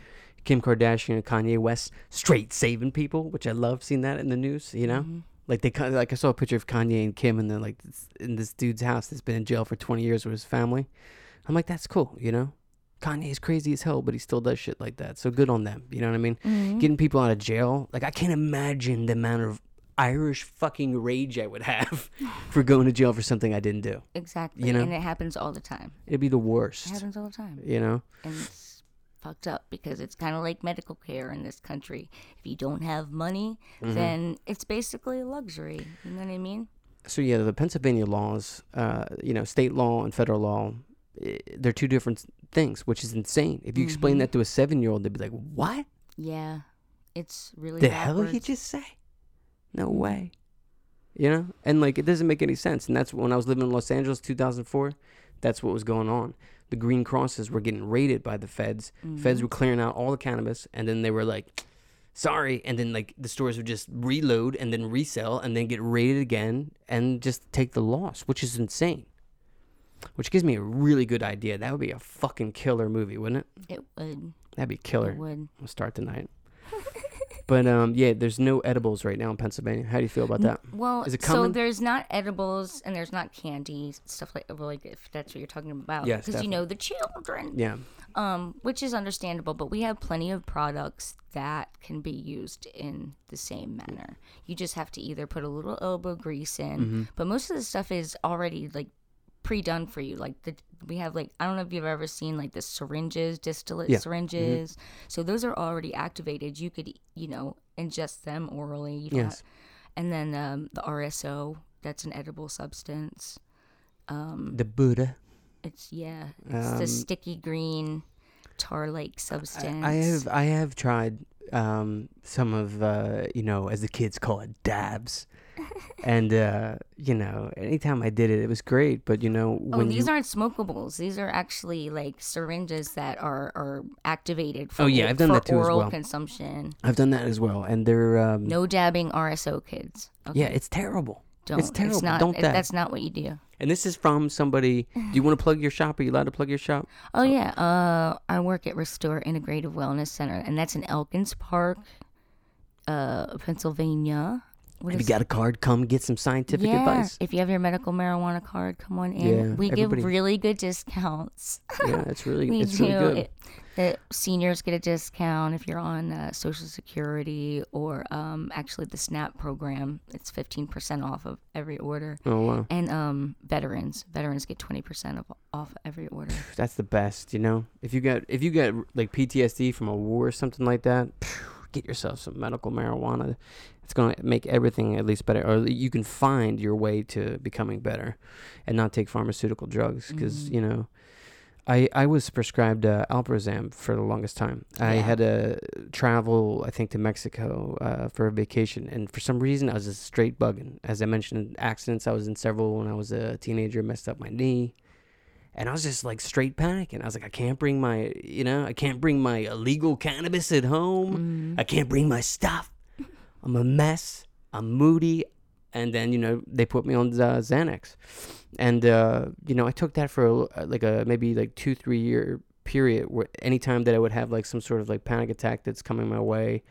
Kim Kardashian and Kanye West straight saving people, which I love seeing that in the news. You know, Mm-hmm. like they kind of like I saw a picture of Kanye and Kim, and they're like in this dude's house that's been in jail for 20 years with his family. I'm like, that's cool, you know. Kanye's crazy as hell, but he still does shit like that. So good on them. You know what I mean? Mhm. Getting people out of jail. Like I can't imagine the amount of Irish fucking rage I would have for going to jail for something I didn't do. exactly, you know? and it happens all the time. It'd be the worst. It happens all the time, You know? and fucked up because it's kind of like medical care in this country. If you don't have money, Mm-hmm. then it's basically a luxury. You know what I mean? So yeah, the Pennsylvania laws, uh, you know, state law and federal law, eh, they're two different things, which is insane. If you explain Mm-hmm. that to a seven-year-old, they'd be like, "What Yeah, it's really the hell did he just say? No way." You know, and like it doesn't make any sense. And that's when I was living in Los Angeles, 2004. That's what was going on. The Green Crosses were getting raided by the feds. Mm-hmm. Feds were clearing out all the cannabis, and then they were like, "Sorry," and then like the stores would just reload and then resell and then get raided again and just take the loss, which is insane. Which gives me a really good idea. That would be a fucking killer movie, wouldn't it? It would. That'd be killer. It would. We'll start tonight. but um, yeah, there's no edibles right now in Pennsylvania. How do you feel about that? Well, Is it so there's not edibles and there's not candy stuff like like if that's what you're talking about. Yes, because you know the children. Yeah. Um, which is understandable, but we have plenty of products that can be used in the same manner. You just have to either put a little elbow grease in, Mm-hmm. but most of the stuff is already like pre-done for you. Like the we have like I don't know if you've ever seen like the syringes, distillate Yeah. Mm-hmm. syringes. So those are already activated. You could you know ingest them orally. Yes. and then um, the RSO, that's an edible substance. The Buddha. It's yeah, it's Um, the sticky green tar-like substance. I have I have tried um, some of uh, you know as the kids call it dabs, and uh, you know anytime I did it, it was great. But you know Oh, these you aren't smokables. These are actually like syringes that are are activated for Oh, yeah, I've done that too as oral well. consumption. I've done that as well, and they're um, No dabbing RSO kids. Okay? yeah, it's terrible. Don't. It's terrible. not, Don't it- dab. That's not what you do. And this is from somebody. Do you want to plug your shop? Are you allowed to plug your shop? Oh yeah, uh, I work at Restore Integrative Wellness Center, and that's in Elkins Park, uh, Pennsylvania. what If you got a card, come get some scientific yeah, advice. if you have your medical marijuana card, come on in. Yeah, we give really good discounts. yeah, it's really we it's do. really good. It- the seniors get a discount if you're on uh, Social Security or um, actually the SNAP program. It's 15% off of every order. oh wow, And um, veterans, veterans get 20% of, off every order. that's the best. You know, if you got if you got like PTSD from a war or something like that, get yourself some medical marijuana. It's gonna make everything at least better, or you can find your way to becoming better, and not take pharmaceutical drugs because Mhm. you know. I, I was prescribed uh, Alprazolam for the longest time. I had to travel, I think, to Mexico uh, for a vacation, and for some reason, I was just straight bugging. As I mentioned, accidents. I was in several when I was a teenager. Messed up my knee, and I was just like straight panicking. I was like, I can't bring my, you know, I can't bring my illegal cannabis at home. Mm. I can't bring my stuff. I'm a mess. I'm moody. And then, you know, they put me on uh, Xanax. And, uh, you know, I took that for a, like a maybe like two, three year period where anytime that I would have like some sort of like panic attack that's coming my way,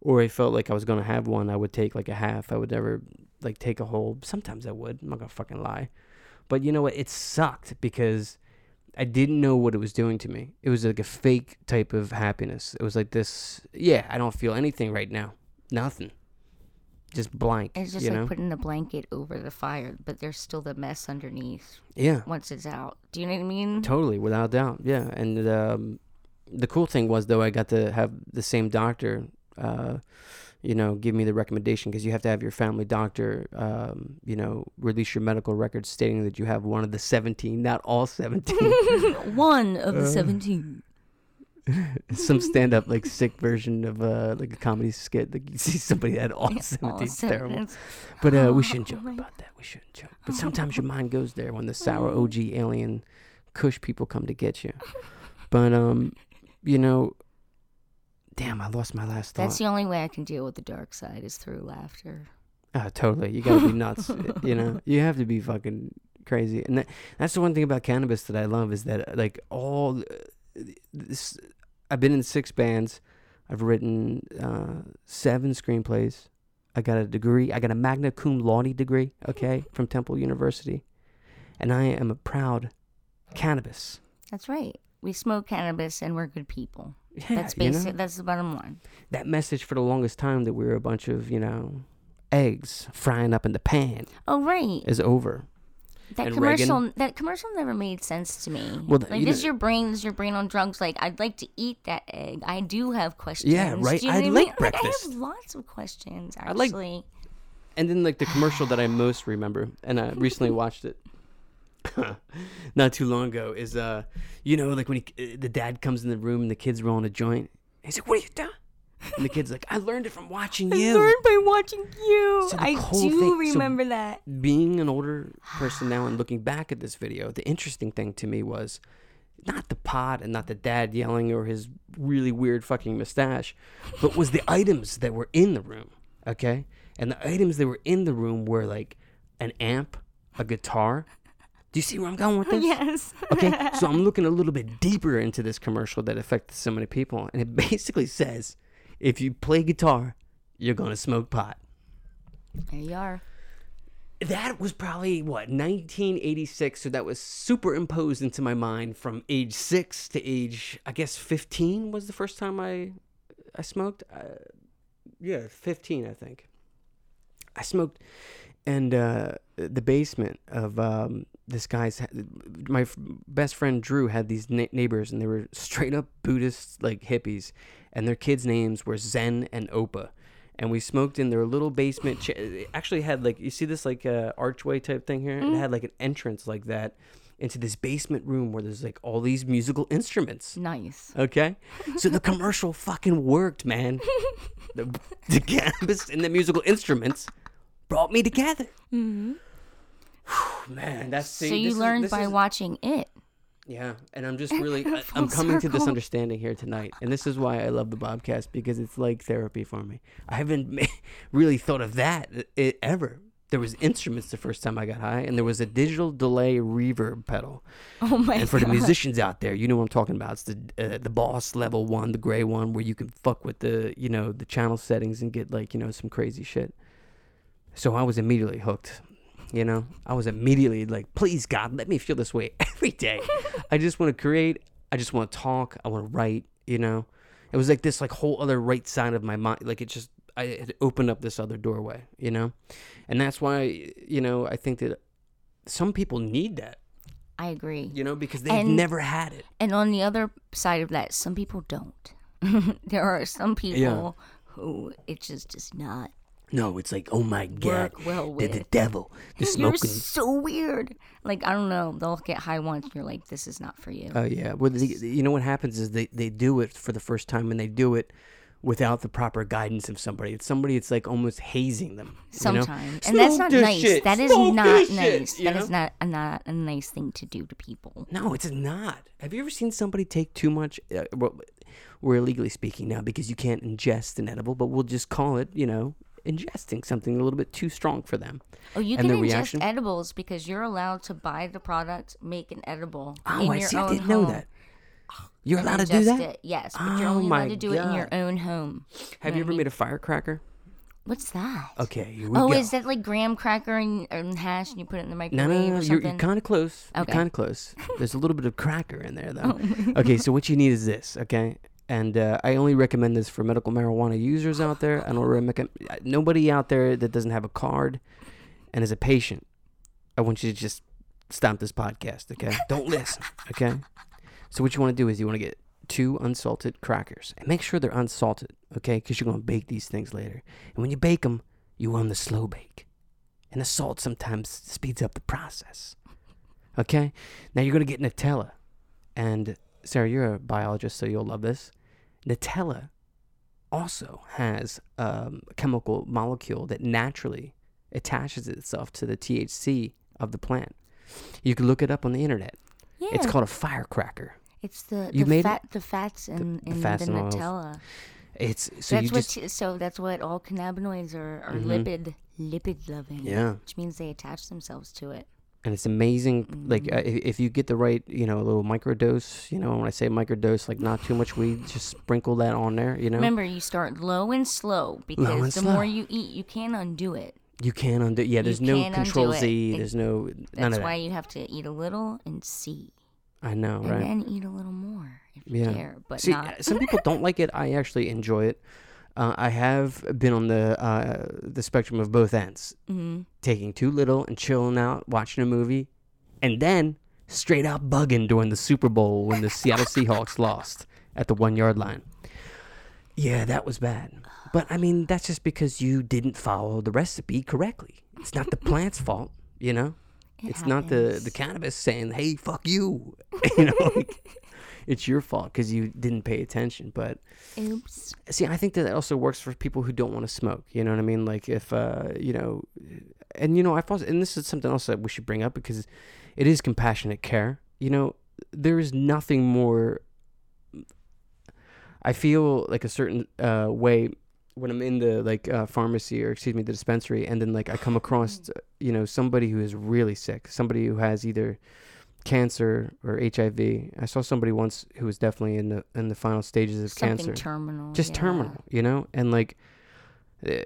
or I felt like I was going to have one, I would take like a half. I would never like take a whole. Sometimes I would. I'm not to fucking lie. But you know what? It sucked because I didn't know what it was doing to me. It was like a fake type of happiness. It was like this, yeah, I don't feel anything right now. Nothing. Just blank. It's just like know? putting a blanket over the fire, but there's still the mess underneath yeah. once it's out. Do you know what I mean? Totally, without doubt. Yeah. And um, the cool thing was, though, I got to have the same doctor, uh, you know, give me the recommendation because you have to have your family doctor, um, you know, release your medical records stating that you have one of the 17, not all 17. One of Uh. the 17. Some stand up, like, sick version of uh, like a comedy skit. Like, you see somebody that all 17. It's terrible. But uh, we Oh, shouldn't joke my- about that. We shouldn't joke. But sometimes your mind goes there when the sour OG alien Kush people come to get you. But um, you know, damn, I lost my last thought. That's the only way I can deal with the dark side is through laughter. Ah, totally. You gotta be nuts. you know, you have to be fucking crazy. And that, that's the one thing about cannabis that I love is that like all uh, this. I've been in six bands. I've written uh, seven screenplays. I got a degree. I got a magna cum laude degree. Okay, from Temple University, and I am a proud cannabis. That's right. We smoke cannabis and we're good people. Yeah, That's you know? basic. That's the bottom line. that message for the longest time that we were a bunch of you know eggs frying up in the pan Oh right, is over. That commercial. Reagan. That commercial never made sense to me. Well, like you this is know- your brain. This is your brain on drugs. Like I'd like to eat that egg. I do have questions. Yeah, right. You know I like mean? breakfast. I have lots of questions. I like- Actually, And then like the commercial that I most remember, and I recently watched it not too long ago, is uh, you know, like when he, uh, the dad comes in the room and the kid's rolling a joint. He's like, "What are you doing?" And the kid's like, "I learned it from watching you. I learned by watching you. So I do thing- so- remember that. Being an older person now and looking back at this video, the interesting thing to me was not the pot and not the dad yelling or his really weird fucking mustache, but was the items that were in the room. Okay, and the items that were in the room were like an amp, a guitar. Do you see where I'm going with this? Yes. Okay, so I'm looking a little bit deeper into this commercial that affected so many people, and it basically says, if you play guitar, you're gonna smoke pot. There you are. That was probably what 1986, so that was superimposed into my mind from age six to age, I guess 15 was the first time I I smoked. Uh, yeah, 15, I think. I smoked, and uh, the basement of um, this guy's. My f- best friend Drew had these na- neighbors, and they were straight up Buddhist like hippies, and their kids' names were Zen and Opa. And we smoked in their little basement. Cha- it actually had like you see this like uh, archway type thing here. It had like an entrance like that into this basement room where there's like all these musical instruments. Nice. Okay, so the commercial fucking worked, man. The, the cannabis and the musical instruments brought me together. Mm-hmm. man, that's So see, you is- learned this by is- watching it. Yeah, and I'm just really I, I'm coming to this understanding here tonight, and this is why I love the Bobcast because it's like therapy for me. I haven't really thought of that ever. There was instruments the first time I got high, and there was a digital delay reverb pedal. Oh my and for the musicians out there, you know what I'm talking about. It's the uh, the boss level one, the gray one, where you can fuck with the you know the channel settings and get like you know some crazy shit. So I was immediately hooked. You know, I was immediately like, please God, let me feel this way every day. I just want to create. I just want to talk. I want to write. You know, it was like this like whole other right side of my mind. Like it just I it opened up this other doorway. You know, and that's why you know I think that some people need that. I agree. You know, because they've And- never had it. And on the other side of that, some people don't. there are some people who it just does not No, it's like, oh my God, work well they're with. the devil. They're You're smoking. so weird. Like I don't know. They'll get high once, and you're like, "This is not for you." Oh yeah. Well, the, you know what happens is they they do it for the first time and they do it without the proper guidance of somebody. It's somebody. It's like almost hazing them. you know? Sometimes, and that's Smoke not this nice. shit. That is Smoke not this nice. shit, That you is know? not a, not a nice thing to do to people. No, it's not. Have you ever seen somebody take too much? Uh, well, we're illegally speaking now because you can't ingest an edible, but we'll just call it, you know, ingesting something a little bit too strong for them. Oh, you And can ingest reaction? edibles because you're allowed to buy the product, make an edible Oh, in I see. I didn't home. know that. You're allowed to do that. It. Yes, but you're Oh only allowed to do it in your own home. Have you ever made a firecracker? What's that? Okay, oh, go. is that like graham cracker and, and hash, and you put it in the microwave no, no, no. You're, you're kind of close. Okay. You're kind of close. There's a little bit of cracker in there, though. Oh okay, so what you need is this, okay? And uh, I only recommend this for medical marijuana users out there. I don't recommend nobody out there that doesn't have a card and is a patient. I want you to just stop this podcast, okay? Don't listen, okay? So what you want to do is you want to get two unsalted crackers and make sure they're unsalted, okay? Because you're to bake these things later. And when you bake them, you want the slow bake. And the salt sometimes speeds up the process. Okay? Now you're to get Nutella. And Sarah, you're a biologist, so you'll love this. Nutella also has um, a chemical molecule that naturally attaches itself to the THC of the plant. You can look it up on the internet. yeah, It's called a firecracker. It's the You the made it? the fats in, the in fats the. Nutella. It's so that's you what just t- so that's what all cannabinoids are are Mhm. lipid lipid loving. yeah, which means they attach themselves to it. And it's amazing. Like Mm-hmm. uh, if, if you get the right, you know, a little microdose. You know, when I say microdose, like not too much weed, just sprinkle that on there. You know, Remember, you start low and slow because and the slow. more you eat, you can't undo it. you can't undo. Yeah, there's no control. Z. It- There's no none of that. That's why that. you have to eat a little and see, I know, right? and right? then eat a little more if you Yeah. care, but See, not. some people don't like it. I actually enjoy it. Uh, I have been on the uh, the spectrum of both ends, Mhm. taking too little and chilling out, watching a movie, and then straight out bugging during the Super Bowl when the Seattle Seahawks lost at the one yard line. Yeah, that was bad. But I mean, that's just because you didn't follow the recipe correctly. It's not the plant's fault, you know. It it's not the the cannabis saying, "Hey, fuck you," you know. Like, it's your fault because you didn't pay attention. But Oops. see, I think that also works for people who don't want to smoke. You know what I mean? Like if uh, you know, and you know, I've and this is something else that we should bring up because it is compassionate care. You know, there is nothing more. I feel like a certain uh, way when I'm in the like uh, pharmacy or excuse me the dispensary, and then like I come across uh, you know somebody who is really sick, somebody who has either cancer or HIV. I saw somebody once who was definitely in the in the final stages of Something cancer, terminal. just yeah. terminal, you know, and like. uh,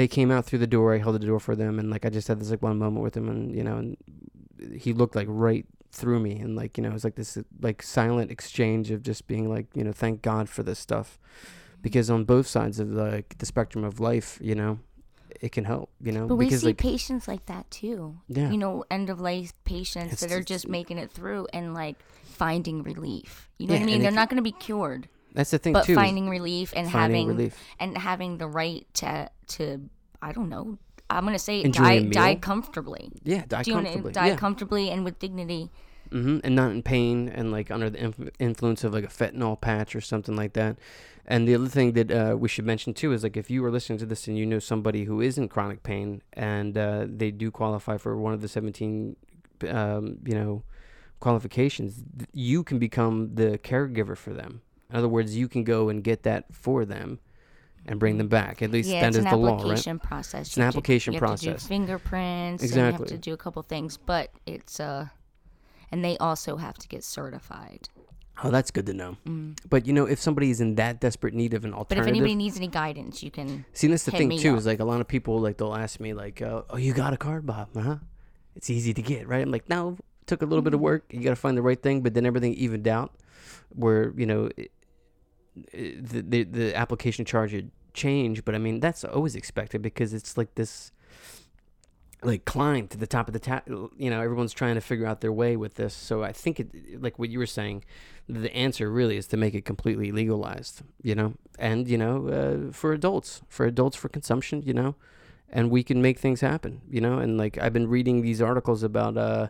They came out through the door. I held the door for them, and like I just had this like one moment with him, and you know, and he looked like right through me, and like you know, it was like this like silent exchange of just being like, you know, thank God for this stuff, because on both sides of like the spectrum of life, you know, it can help, you know, But we because see like patients like that too. yeah, You know, end of life patients It's that are just- making it through and like finding relief. You know Yeah, what I mean? They're not going to be cured, that's the thing but too. is finding relief and finding having relief. and having the right to to I don't know. I'm gonna say Enjoy die die comfortably. Yeah, die Do you comfortably. to die yeah. comfortably and with dignity? Hmm and not in pain and like under the inf- influence of like a fentanyl patch or something like that. And the other thing that uh, we should mention too is like if you are listening to this and you know somebody who is in chronic pain and uh, they do qualify for one of the 17, um, you know, qualifications, you can become the caregiver for them. In other words, you can go and get that for them and bring them back. At least yeah, that it's is an the law, right? application process. It's an application you have to process. do fingerprints. And you have to do a couple things, but it's uh, and they also have to get certified. Oh, that's good to know. But you know, if somebody is in that desperate need of an alternative, But if anybody needs any guidance, you can. see that's the thing too. up. Is like a lot of people like they'll ask me like, uh, "Oh, you got a card, Bob? Huh? It's easy to get, right?" I'm like, "No, it took a little bit of work. You got to find the right thing." But then everything evened out, where you know, it, it, the, the the application charge had changed. But I mean, that's always expected because it's like this like climb to the top of the ta- you know everyone's trying to figure out their way with this so i think it like what you were saying the answer really is to make it completely legalized you know and you know uh, for adults for adults for consumption you know and we can make things happen you know and like i've been reading these articles about uh,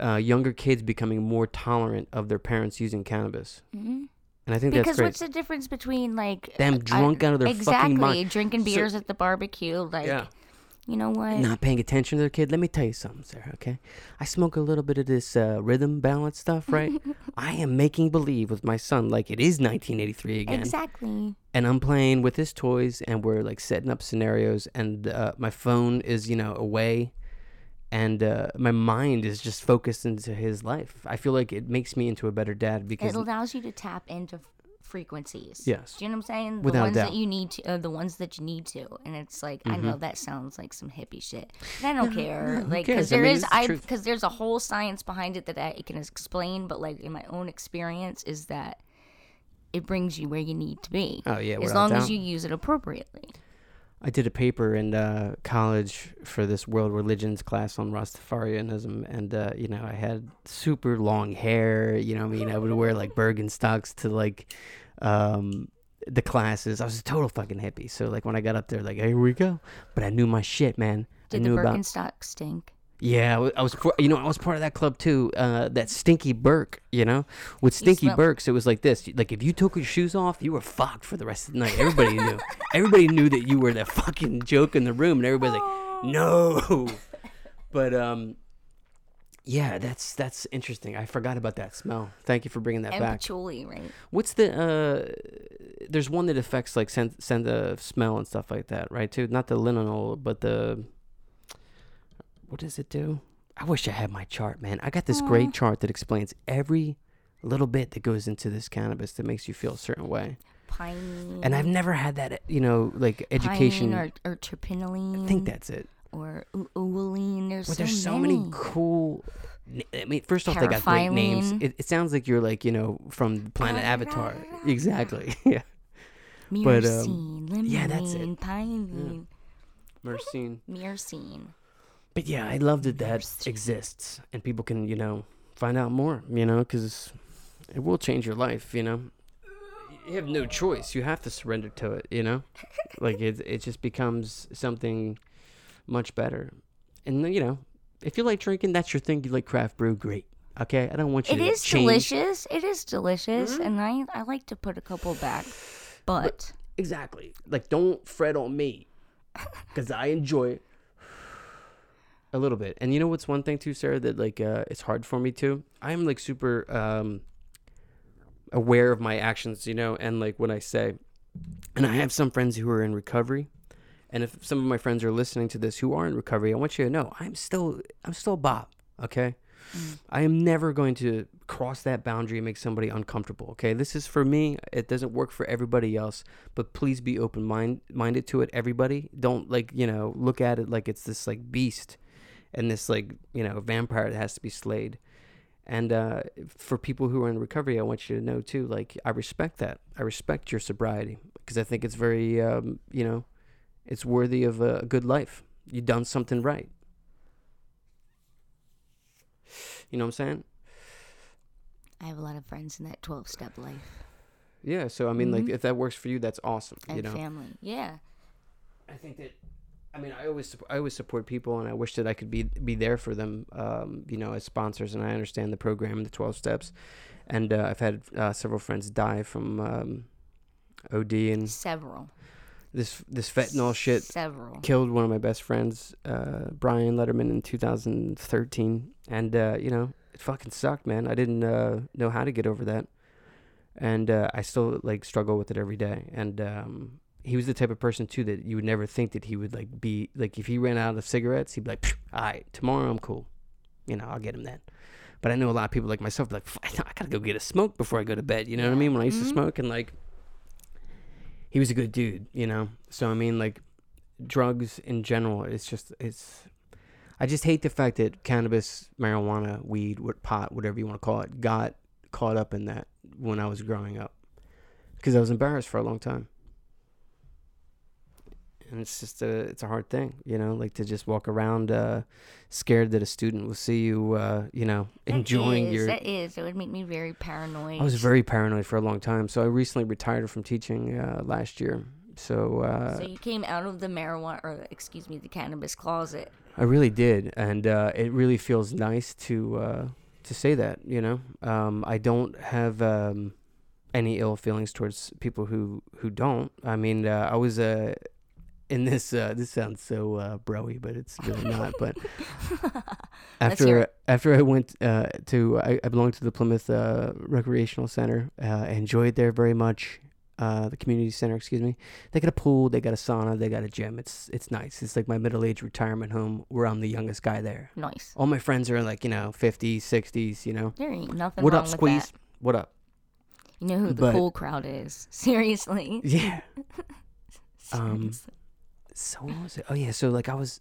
uh, younger kids becoming more tolerant of their parents using cannabis Mhm. and i think that's Because great what's the difference between like Them I- drunk out of their fucking exactly mind. drinking So- beers at the barbecue? Like, yeah you know what? not paying attention to their kid. Let me tell you something, Sarah. Okay, I smoke a little bit of this uh, rhythm balance stuff, right? I am making believe with my son like it is 1983 again, Exactly. and I'm playing with his toys, and we're like setting up scenarios, and uh, my phone is you know away, and uh, my mind is just focused into his life. I feel like it makes me into a better dad because It allows you to tap into frequencies. Yes. Do you know what I'm saying? The Without ones that you need to, uh, the ones that you need to, and it's like I Mm-hmm. know that sounds like some hippie shit, but I don't care. like because I mean, is I because there's a whole science behind it that I can explain, but like in my own experience is that it brings you where you need to be. Oh, yeah, as long as you use it appropriately. I did a paper in uh, college for this world religions class on Rastafarianism, and uh, you know I had super long hair. You know, what I mean, I would wear like Birkenstocks to like um, the classes. I was a total fucking hippie. So like when I got up there, like here we go. But I knew my shit, man. Did I the knew about stink? yeah. I was you know I was part of that club too. Uh, that Stinky Burke. You know, with Stinky smell- Burks, it was like this. Like if you took your shoes off, you were fucked for the rest of the night. Everybody knew. Everybody knew that you were the fucking joke in the room, and everybody's like, no. But um, yeah, that's that's interesting. I forgot about that smell. Thank you for bringing that And back. patchouli, right? What's the uh? There's one that affects like send send the smell and stuff like that, right? Too not the linalool, but the what does it do? I wish I had my chart, man. I got this great chart that explains every little bit that goes into this cannabis that makes you feel a certain way. Pine. And I've never had that, you know, like education. Pine or, or. I think that's it. Or uline. There's, But so, there's so many. many cool. I mean, first off, they got great names. It, it sounds like you're like you know from planet Avatar. Exactly. yeah. but, um, limonene, yeah, that's it. pinene, Myrcene. myrcene. But yeah, I love that that exists and people can, you know, find out more, you know, because it will change your life, you know. You have no choice. You have to surrender to it, you know. like it, it just becomes something much better. And you know, if you like drinking, that's your thing. You like craft brew, great. Okay, I don't want you It to is change. delicious. It is delicious, Mm-hmm. and I I like to put a couple back, but Exactly. Like, don't fret on me, because I enjoy it a little bit. And you know what's one thing too, Sarah, that like uh, it's hard for me too. I'm like super um, aware of my actions, you know, and like when I say, and I have some friends who are in recovery. And if some of my friends are listening to this who are in recovery, I want you to know I'm still I'm still Bob, okay? I am never going to cross that boundary and make somebody uncomfortable. Okay, this is for me. It doesn't work for everybody else, but please be open mind minded to it. Everybody, don't like you know look at it like it's this like beast, and this like you know vampire that has to be slayed. And uh, for people who are in recovery, I want you to know too. Like I respect that. I respect your sobriety because I think it's very um, you know, it's worthy of a good life. You've done something right. You know what I'm saying? I have a lot of friends in that twelve step life Yeah. So I mean, like, if that works for you, that's awesome. and you know. family. Yeah, I think that. I mean, I always I always support people, and I wish that I could be be there for them. Um, you know, as sponsors, and I understand the program and the twelve steps, and uh, I've had uh, several friends die from um, OD, and several. This this fentanyl shit Several. killed one of my best friends, uh, Brian Letterman, in 2013, and uh, you know it fucking sucked, man. I didn't uh, know how to get over that, and uh, I still like struggle with it every day. And um, he was the type of person too that you would never think that he would like be like if he ran out of cigarettes, he'd be like, "Phew, "All right, tomorrow I'm cool, you know, I'll get him then." But I know a lot of people like myself like I gotta go get a smoke before I go to bed. You know what I mean? When I used to smoke and like, he was a good dude. You know. So I mean, like, drugs in general, it's just it's. I just hate the fact that cannabis, marijuana, weed, pot, whatever you want to call it, got caught up in that when I was growing up, because I was embarrassed for a long time and it's just a it's a hard thing you know like to just walk around uh scared that a student will see you uh you know That enjoying is- your That is. It would make me very paranoid. i was very paranoid for a long time so i recently retired from teaching uh last year so uh So you came out of the marijuana, or excuse me, the cannabis closet. i really did and uh it really feels nice to uh to say that you know um i don't have um any ill feelings towards people who who don't i mean uh, i was uh in this uh this sounds so uh broy but it's really not but after after I went uh, to I, I belong to the Plymouth uh, Recreational Center. Uh, I enjoyed there very much. Uh, the community center, excuse me. They got a pool, they got a sauna, they got a gym. It's it's nice. It's like my middle aged retirement home where I'm the youngest guy there. Nice. All my friends are like you know 50s, 60s. You know. There ain't nothing What wrong up, with Squeeze? that. What up? You know who the But- cool crowd is. Seriously. Yeah. Um, Seriously. So what was it? Oh yeah. So like I was,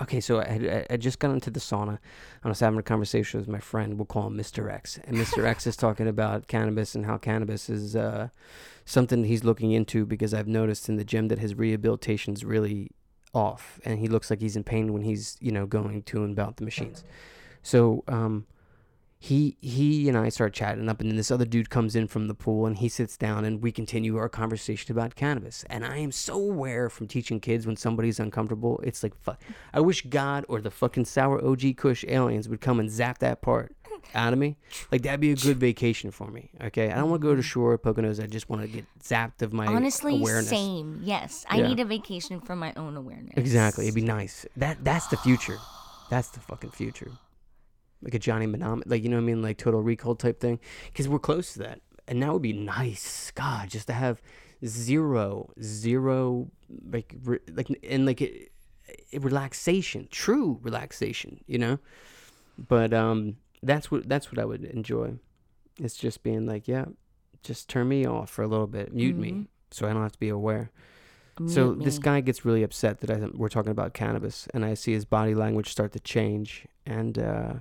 okay. So I had, I- just got into the sauna. I was having a conversation with my friend. We'll call him Mr. X, and Mr. X is talking about cannabis and how cannabis is uh, something he's looking into because I've noticed in the gym that his rehabilitation's really off, and he looks like he's in pain when he's you know going to and about the machines. So um, he he and I start chatting up, and then this other dude comes in from the pool, and he sits down, and we continue our conversation about cannabis. And I am so aware from teaching kids when somebody's uncomfortable, it's like fuck. I wish God or the fucking sour OG Kush aliens would come and zap that part out of me. Like that'd be a good vacation for me. Okay, I don't want to go to mm-hmm. shore Poconos. I just want to get zapped of my Honestly, awareness. same. Yes, I Yeah. need a vacation from my own awareness. Exactly, it'd be nice. That that's the future. That's the fucking future. Like a Johnny Mnemonic, like you know what I mean, like Total Recall type thing. Because we're close to that, and that would be nice. God, just to have zero, zero, like, re, like, and like it, it, relaxation, true relaxation. You know, but um, that's what that's what I would enjoy. It's just being like, yeah, just turn me off for a little bit, mute me, Mhm. so I don't have to be aware. So Mute this guy gets really upset that I, we're talking about cannabis, and I see his body language start to change, and uh,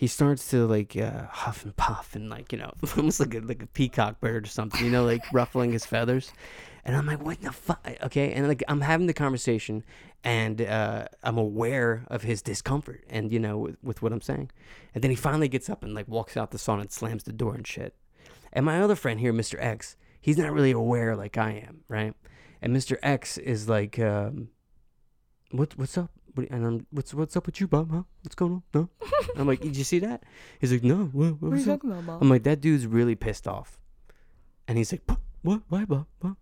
he starts to like uh, huff and puff, and like you know, almost like a like a peacock bird or something, you know, like ruffling his feathers. And I'm like, what the fuck? Okay, and like I'm having the conversation, and uh, I'm aware of his discomfort, and you know, with, with what I'm saying. And then he finally gets up and like walks out the sauna and slams the door and shit. And my other friend here, Mr. X, he's not really aware like I am, right? And Mr. X is like, um, what what's up? What, and I'm, what's what's up with you, Bob? Huh? What's going on? No. I'm like, did you see that? He's like, no. What, what was up? about, Bob? I'm like, that dude's really pissed off. And he's like, "What? what? Why, Bob? What?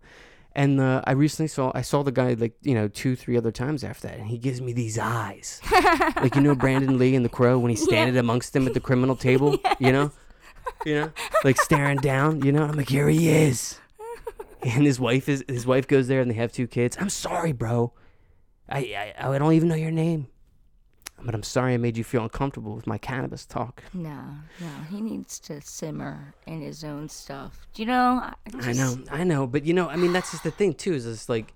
And uh, I recently saw I saw the guy like you know two three other times after that, and he gives me these eyes, like you know Brandon Lee in The Crow when he's standing amongst them at the criminal table, you know, you know, like staring down, you know. I'm like, here he is, and his wife is his wife goes there, and they have two kids. I'm sorry, bro, I I, I don't even know your name, but I'm sorry I made you feel uncomfortable with my cannabis talk. No, no, he needs to simmer in his own stuff. Do you know? I, I know, I know, but you know, I mean, that's just the thing too. Is it's like,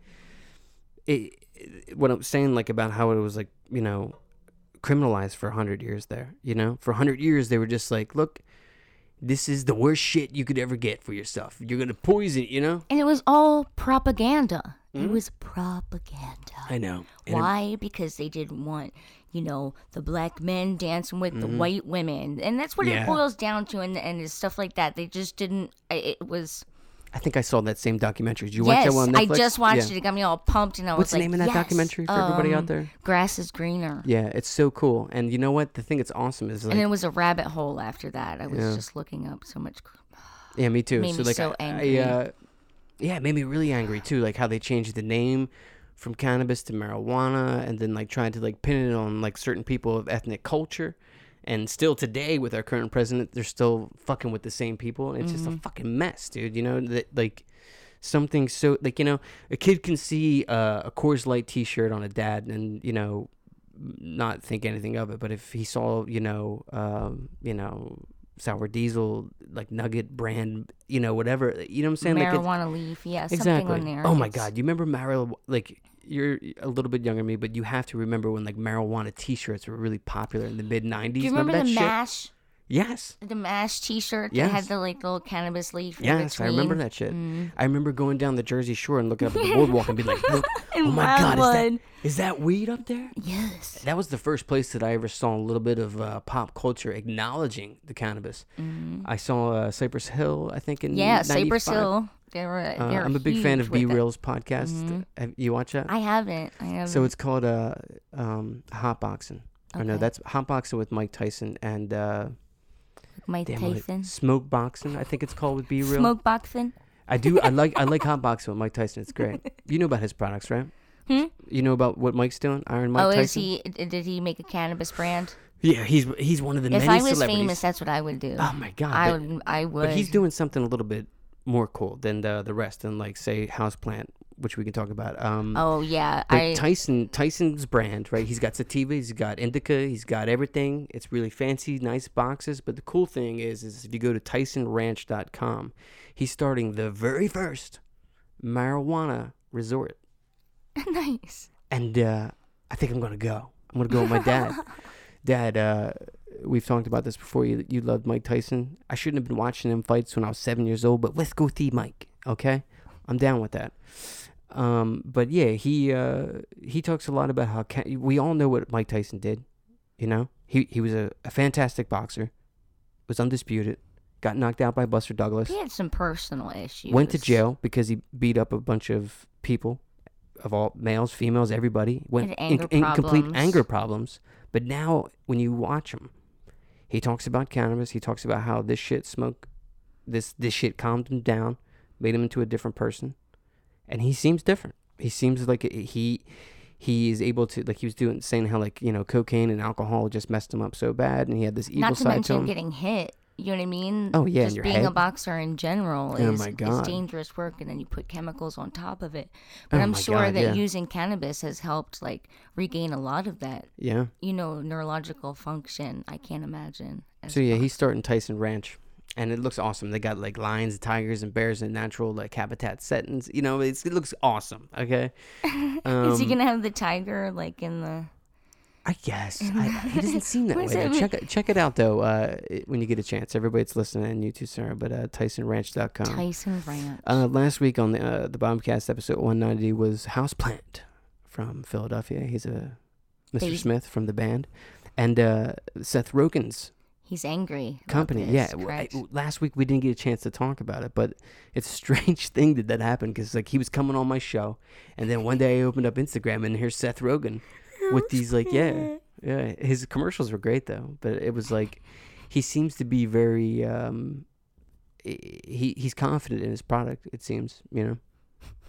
it, it- what I'm saying, like about how it was like, you know, criminalized for a hundred years there. You know, for a hundred years they were just like, look, this is the worst shit you could ever get for yourself. You're gonna poison, you know. And it was all propaganda. It Hmm? was propaganda. I know. And it- Why? Because they didn't want, you know, the black men dancing with the Mhm. white women, and that's what Yeah. it boils down to, and and stuff like that. They just didn't. It was. I think I saw that same documentary. Did you watch yes, that one on I just watched Yeah. it. It got me all pumped, and I What's was the like, name of that yes, documentary for everybody out um, there? Grass is greener. Yeah, it's so cool. And you know what? The thing that's awesome is like, and it was a rabbit hole after that. I was Yeah. just looking up so much. Yeah, me too. Made so me like so angry. I, uh, yeah, it made me really angry too. Like how they changed the name from cannabis to marijuana, and then like trying to like pin it on like certain people of ethnic culture. And still today, with our current president, they're still fucking with the same people. It's just a Mm-hmm. fucking mess, dude. You know that like something so like you know a kid can see uh, a Coors Light T-shirt on a dad, and you know not think anything of it. But if he saw, you know, um, you know, sour diesel like nugget brand, you know, whatever, you know what I'm saying? Like Marijuana leaf, yeah, something exactly. on there. Oh my god, you remember marijuana? Like you're a little bit younger than me, but you have to remember when like marijuana T-shirts were really popular in the mid '90s. Do you remember, that the shit? mash? Yes. The mash T-shirt that Yes. had the like little cannabis leaf. Yes, I remember that shit. Mm. I remember going down the Jersey Shore and looking up at the boardwalk and be like, "Look, In oh my god, is that is that weed up there?" Yes. That was the first place that I ever saw a little bit of uh, pop culture acknowledging the cannabis. I saw uh, Cypress Hill, I think in Mm-hmm. Yeah, Cypress Hill. They were. Uh, they were I'm a big fan of B. Mm-hmm. Podcast. Have you watch that? I haven't. I haven't. So it's called uh, um, Hotboxing. Or no, that's that's Hotboxing with Mike Tyson and uh, Mike damn Tyson. Smoke Boxing. I think it's called with B Real. Smoke boxing. I do. I like. I like Hotboxing with Mike Tyson. It's great. You know about his products, right? Hmm? You know about what Mike's doing? Iron Mike oh, Tyson. is he? Did he make a cannabis brand? Yeah, he's he's one of the If many I was famous, that's what I would do. oh my god! I but, would. I would. but he's doing something a little bit more cool than the the rest, and like say Houseplant, which we can talk about. Um, Oh yeah, I. Tyson Tyson's brand, right? He's got sativa, he's got indica, he's got everything. It's really fancy, nice boxes. But the cool thing is, is if you go to TysonRanch.com, he's starting the very first marijuana resort, nice. and uh, I think I'm gonna go. I'm gonna go with my dad. dad, uh, we've talked about this before. You you loved Mike Tyson. I shouldn't have been watching him fights when I was seven years old, but let's go see Mike. Okay, I'm down with that. Um, but yeah, he uh, he talks a lot about how ca- we all know what Mike Tyson did. You know, he he was a, a fantastic boxer, was undisputed, got knocked out by Buster Douglas, He had some personal issues. went to jail because he beat up a bunch of people, of all males, females, everybody. Went Had anger in, in complete anger problems. But now, when you watch him, he talks about cannabis. He talks about how this shit smoke, this this shit calmed him down, made him into a different person, and he seems different. He seems like he he is able to like he was doing saying how like you know cocaine and alcohol just messed him up so bad, and he had this evil Not to side to mention him. getting hit. You know what I mean? Oh, yeah, Just being a boxer in general Oh, is, my is dangerous work, and then you put chemicals on top of it. But Oh, I'm sure God, that yeah. using cannabis has helped like regain a lot of that. yeah. You know, neurological function. I can't imagine. So yeah, he's starting Tyson Ranch, and it looks awesome. They got like lions, tigers, and bears in natural like habitat settings. You know, it's, it looks awesome. Okay. Um, is he gonna have the tiger like in the? I guess I, he doesn't seem that way. What does that though. mean? Check it, check it out though uh, when you get a chance. Everybody that's listening, and you too, Sarah. But uh, TysonRanch.com. Tyson Ranch. Uh, last week on the uh, the Bobcast episode 190 was Houseplant from Philadelphia. He's a Mr. They- Smith from the band, and uh, Seth Rogen's He's angry. company. this, yeah. correct? last week we didn't get a chance to talk about it, but it's a strange thing that that happened because like he was coming on my show, and then one day I opened up Instagram and here's Seth Rogen with these like yeah yeah his commercials were great though, but it was like he seems to be very um he he- he's confident in his product. It seems you know.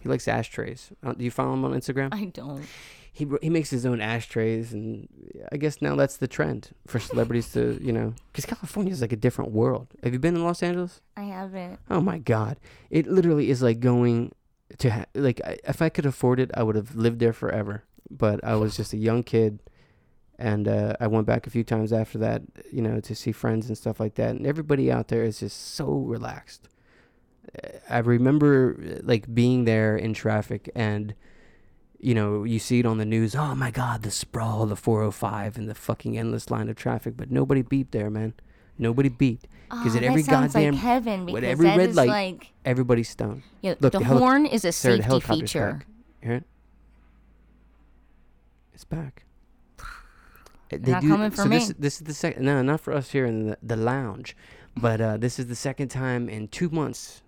He likes ashtrays. Uh, Do you follow him on Instagram? I don't. he he makes his own ashtrays, and I guess now that's the trend for celebrities to you know, because California is like a different world. Have you been in Los Angeles? I haven't. Oh my God, it literally is like going to ha- like I, if I could afford it, I would have lived there forever. But I was just a young kid, and uh, I went back a few times after that, you know, to see friends and stuff like that. And everybody out there is just so relaxed. I remember like being there in traffic and. You know, you see it on the news. Oh my God, the sprawl, the 405, and the fucking endless line of traffic. But nobody beeped there, man. Nobody beeped. 'Cause Oh, at every goddamn- like heaven because with every red is light, like Everybody's stoned. yeah, Look, the, the heli- horn is a safety feature. back. Hear it? It's back. Uh, They're not coming for so This, me. this is the second. No, not for us here in the, the lounge, but uh, this is the second time in two months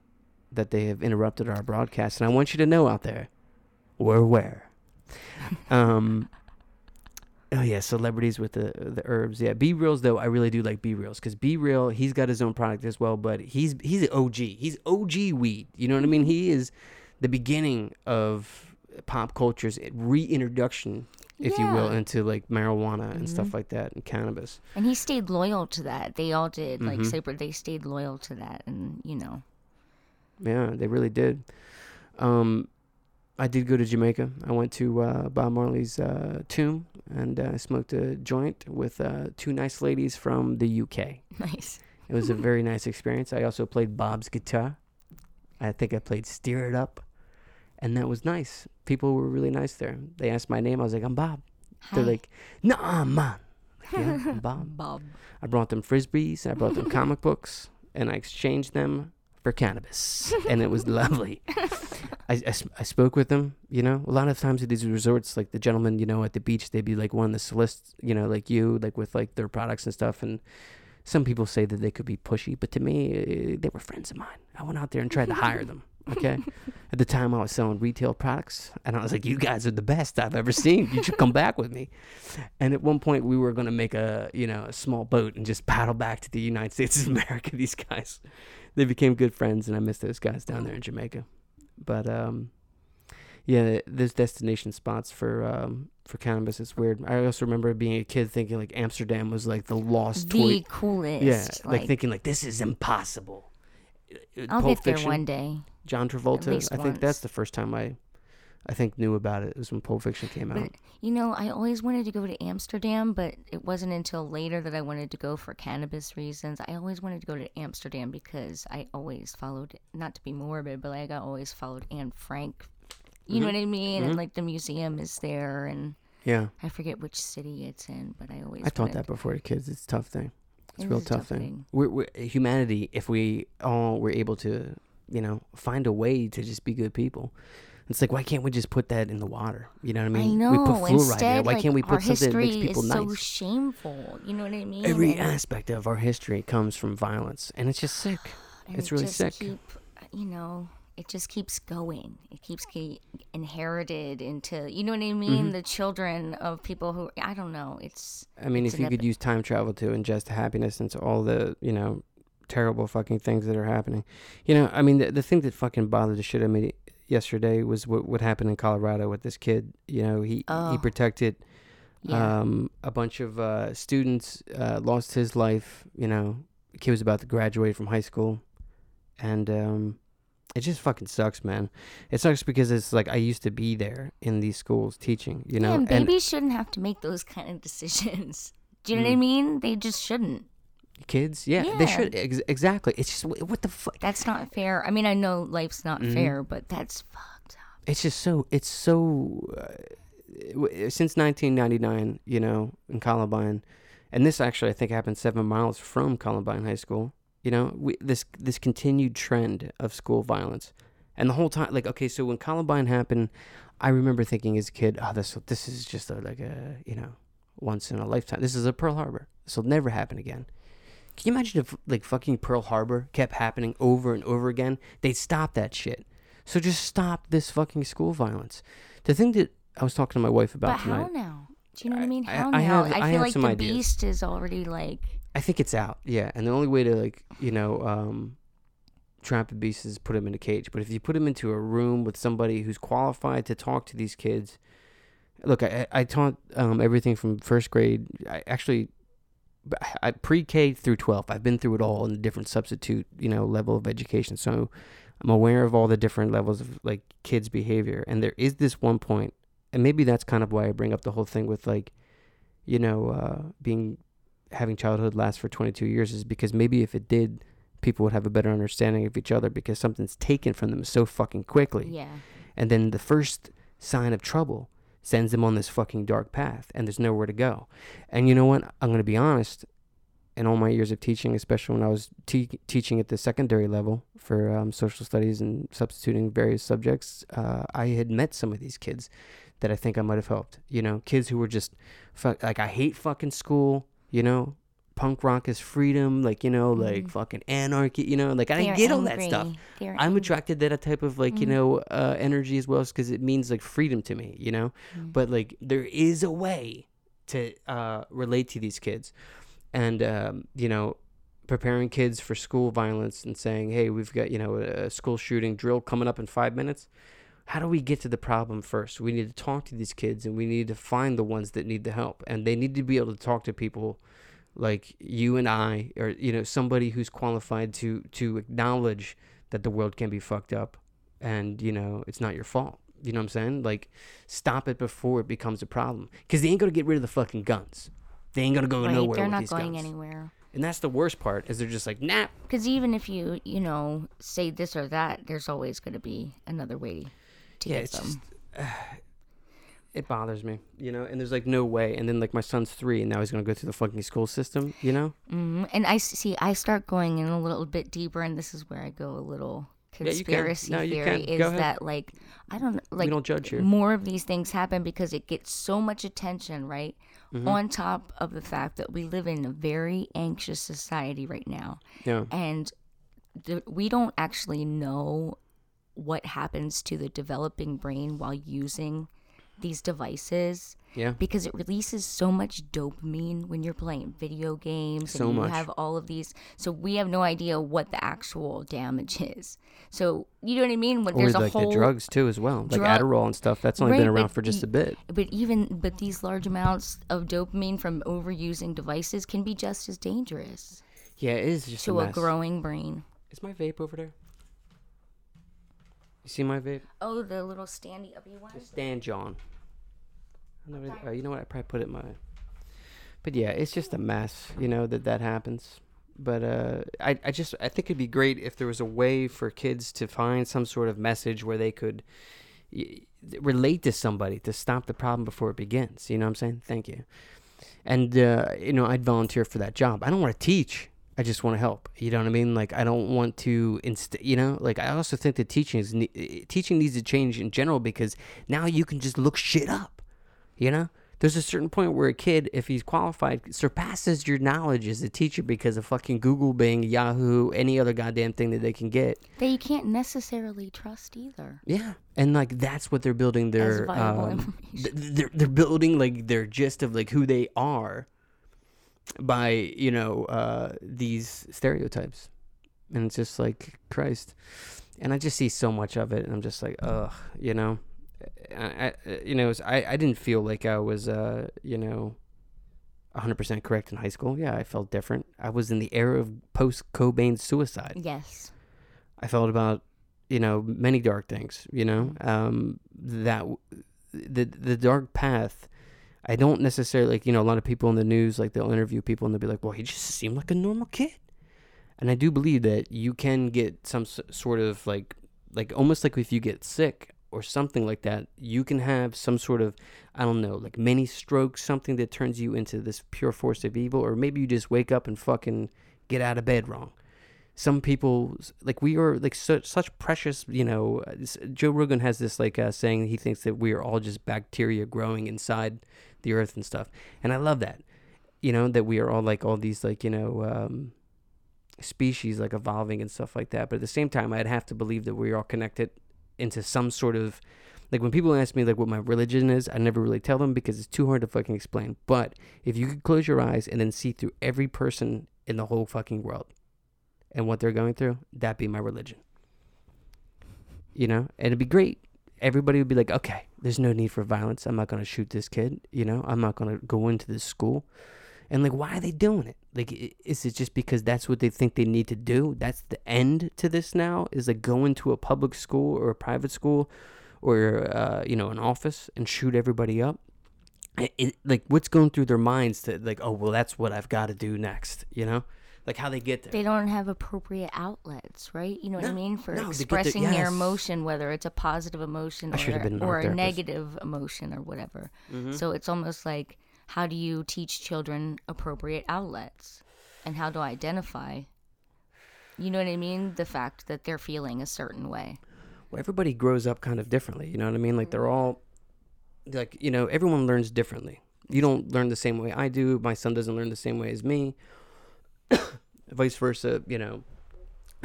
that they have interrupted our broadcast, and I want you to know out there, we're aware. um. Oh yeah, celebrities with the the herbs. Yeah, B reels though. I really do like B reels because B real he's got his own product as well, but he's he's an OG. He's OG weed. You know what I mean? He is the beginning of pop culture's reintroduction, if you will, Mm-hmm. into like marijuana and stuff like that and cannabis. And he stayed loyal to that. They all did. Like Mhm. Saber, they stayed loyal to that, and you know, Yeah, they really did. Um, I did go to Jamaica. I went to uh, Bob Marley's uh, tomb and uh, smoked a joint with uh, two nice ladies from the UK. Nice. It was a very nice experience. I also played Bob's guitar. I think I played Stir It Up, and that was nice. People were really nice there. They asked my name. I was like, I'm Bob. They're like, Nah, man. Yeah, I'm Bob. Bob. I brought them frisbees. I brought them comic books, and I exchanged them for cannabis, and it was lovely. I I spoke with them. You know, a lot of times at these resorts, like the gentlemen, you know, at the beach, they'd be like one of the solicits, you know, like you, like with like their products and stuff. And some people say that they could be pushy, but to me, uh, they were friends of mine. I went out there and tried to hire them. Okay. At the time, I was selling retail products, and I was like, "You guys are the best I've ever seen. You should come back with me." And at one point, we were going to make a you know a small boat and just paddle back to the United States of America. These guys, they became good friends, and I miss those guys down there in Jamaica. But um, yeah, there's destination spots for um for cannabis. It's weird. I also remember being a kid thinking like Amsterdam was like the lost The toy. coolest. Yeah, like, like, thinking like this is impossible. Uh, I'll Pulp get there Fiction, one day. John Travolta. I think that's the first time I, I think knew about it. It was when Pulp Fiction came out. But you know, I always wanted to go to Amsterdam, but it wasn't until later that I wanted to go for cannabis reasons. I always wanted to go to Amsterdam because I always followed, not to be morbid, but like I always followed Anne Frank. You know what I mean? And like the museum is there, and yeah, I forget which city it's in, but I always I taught that before to kids. It's a tough thing. It's It real tough, thing. thing. We're, we're humanity. If we all were able to, you know, find a way to just be good people. It's like why can't we just put that in the water? You know what I mean? I know. We put fluoride in it. Instead, Why like, can't we put something that makes people is nice? so shameful. You know what I mean? Every And- aspect of our history comes from violence, and it's just sick. It's really sick. Keep, uh, you know, it just keeps going. It keeps ge- inherited into, you know what I mean? Mm-hmm. The children of people who I don't know. It's I mean, It's if you could use time travel to ingest happiness into all the, you know, terrible fucking things that are happening. You know, I mean, the, the thing that fucking bothered the shit out of me yesterday was what, what happened in Colorado with this kid. You know, he, he Oh. protected yeah. um, a bunch of uh, students, uh, lost his life. You know, the kid was about to graduate from high school. And, um, it just fucking sucks, man. It sucks because it's like I used to be there in these schools teaching, you know, yeah, and and babies shouldn't have to make those kind of decisions. Do you know what Mm. I mean? They just shouldn't. kids, yeah, they should ex- exactly. It's just what the fuck. That's not fair. I mean, I know life's not Mhm. fair, but that's fucked up. It's just so. It's so. Uh, since 1999, you know, in Columbine, and this actually I think happened seven miles from Columbine High School. You know, we, this this continued trend of school violence, and the whole time, like, okay, so when Columbine happened, I remember thinking as a kid, oh, this this is just a, like a you know, once in a lifetime. This is a Pearl Harbor. This will never happen again. Can you imagine if like fucking Pearl Harbor kept happening over and over again? They'd stop that shit. So just stop this fucking school violence. The thing that I was talking to my wife about But tonight. how now? Do you know what I I- mean? How I now? have- I I feel have like the ideas. beast is already like. I think it's out, yeah. And the only way to like, you know, um, trap a beast is put him in a cage. But if you put him into a room with somebody who's qualified to talk to these kids, look, I, I taught um, everything from first grade. I actually, I pre-K through 12. I've been through it all in a different substitute, you know, level of education. So I'm aware of all the different levels of like kids' behavior. And there is this one point, and maybe that's kind of why I bring up the whole thing with like, you know, uh, being having childhood last for 22 years is because maybe if it did, people would have a better understanding of each other because something's taken from them so fucking quickly. Yeah. And then the first sign of trouble sends them on this fucking dark path and there's nowhere to go. And you know what? I'm going to be honest. In all my years of teaching, especially when I was te- teaching at the secondary level for um, social studies and substituting various subjects, uh, I had met some of these kids that I think I might have helped. You know, kids who were just fuck, like, I hate fucking school, you know, punk rock is freedom, like, you know, like Mhm. fucking anarchy, you know, like I They're get all that stuff. They're I'm angry. attracted to that type of like you Mhm. know uh, energy as well because it means like freedom to me, you know. Mhm. But like there is a way to uh, relate to these kids, and um, you know, preparing kids for school violence and saying, hey, we've got you know a school shooting drill coming up in five minutes. How do we get to the problem first? We need to talk to these kids and we need to find the ones that need the help, and they need to be able to talk to people like you and I, or you know, somebody who's qualified to to acknowledge that the world can be fucked up, and you know, it's not your fault. You know what I'm saying? Like, stop it before it becomes a problem. Because they ain't gonna get rid of the fucking guns. They ain't gonna go Right, nowhere they're not going guns. anywhere. And that's the worst part is they're just like, nah. Because even if you, you know, say this or that, there's always going to be another way to Yeah, it's them. just it bothers me, you know. And there's like no way. And then like my son's three, and now he's gonna go through the fucking school system, you know. hmm And I see, I start going in a little bit deeper, and this is where I go a little Yeah, conspiracy No, you theory. Is that like I don't like we don't judge here. more of these things happen because it gets so much attention, right? Mm-hmm. On top of the fact that we live in a very anxious society right now, Yeah, and the, we don't actually know what happens to the developing brain while using these devices yeah. because it releases so much dopamine when you're playing video games So and you much. have all of these so we have no idea what the actual damage is so you know what i mean when Or there's a whole the drugs too, as well, like drug- Adderall and stuff. That's only been around for just a bit. but even but these large amounts of dopamine from overusing devices can be just as dangerous Yeah, it is just to a a growing brain Is my vape over there? You see my vape? oh the little standy uppy one Just stand, John. Know oh, you know what? I probably put it in my. But yeah, it's just a mess, you know, that that happens. But uh, I, I just, I think it'd be great if there was a way for kids to find some sort of message where they could y- relate to somebody to stop the problem before it begins. You know what I'm saying? Thank you. And uh, you know, I'd volunteer for that job. I don't want to teach. I just want to help. You know what I mean? Like I don't want to inst- you know, like I also think that teaching is ne- teaching needs to change in general because now you can just look shit up. You know? There's a certain point where a kid, if he's qualified, surpasses your knowledge as a teacher because of fucking Google, Bing, Yahoo, any other goddamn thing that they can get. that you can't necessarily trust either Yeah, and like that's what they're building their um, th- they're they're building like their gist of like who they are by you know uh, these stereotypes, and it's just like Christ, and I just see so much of it, and I'm just like ugh, you know, I, I you know I I didn't feel like I was uh you know. 100% correct in high school. Yeah, I felt different. I was in the era of post Cobain suicide. yes I felt about you know many dark things. You know um, that the the dark path. I don't necessarily like you know a lot of people in the news like they'll interview people and they'll be like, well, he just seemed like a normal kid, and I do believe that you can get some sort of like like almost like if you get sick or something like that, you can have some sort of I don't know like mini stroke, something that turns you into this pure force of evil, or maybe you just wake up and fucking get out of bed wrong some people like we are like such such precious you know uh, joe rogan has this like uh, saying he thinks that we are all just bacteria growing inside the earth and stuff. And i love that you know that we are all like all these like you know um species like evolving and stuff like that. But at the same time i'd have to believe that we're all connected into some sort of like when people ask me like what my religion is i never really tell them because it's too hard to fucking explain. But if you could close your eyes and then see through every person in the whole fucking world and what they're going through, that'd be my religion. You know, and it'd be great. Everybody would be like, okay, there's no need for violence. I'm not going to shoot this kid. You know, I'm not going to go into this school. And like, why are they doing it? Like, is it just because that's what they think they need to do? That's the end to this now? Is like go into a public school or a private school or, uh, you know, an office and shoot everybody up? It, it, like, what's going through their minds to like, oh, well, that's what I've got to do next, you know? Like how they get there. they don't have appropriate outlets, right? You know what I mean? For no, expressing their yes. emotion, whether it's a positive emotion or, or a. Mm-hmm. negative emotion or whatever. So it's almost like how do you teach children appropriate outlets and how to identify, you know what I mean? The fact that they're feeling a certain way. well, everybody grows up kind of differently. You know what I mean? Like they're all like you know everyone learns differently. You don't learn the same way I do. My son doesn't learn the same way as me. Vice versa. You know,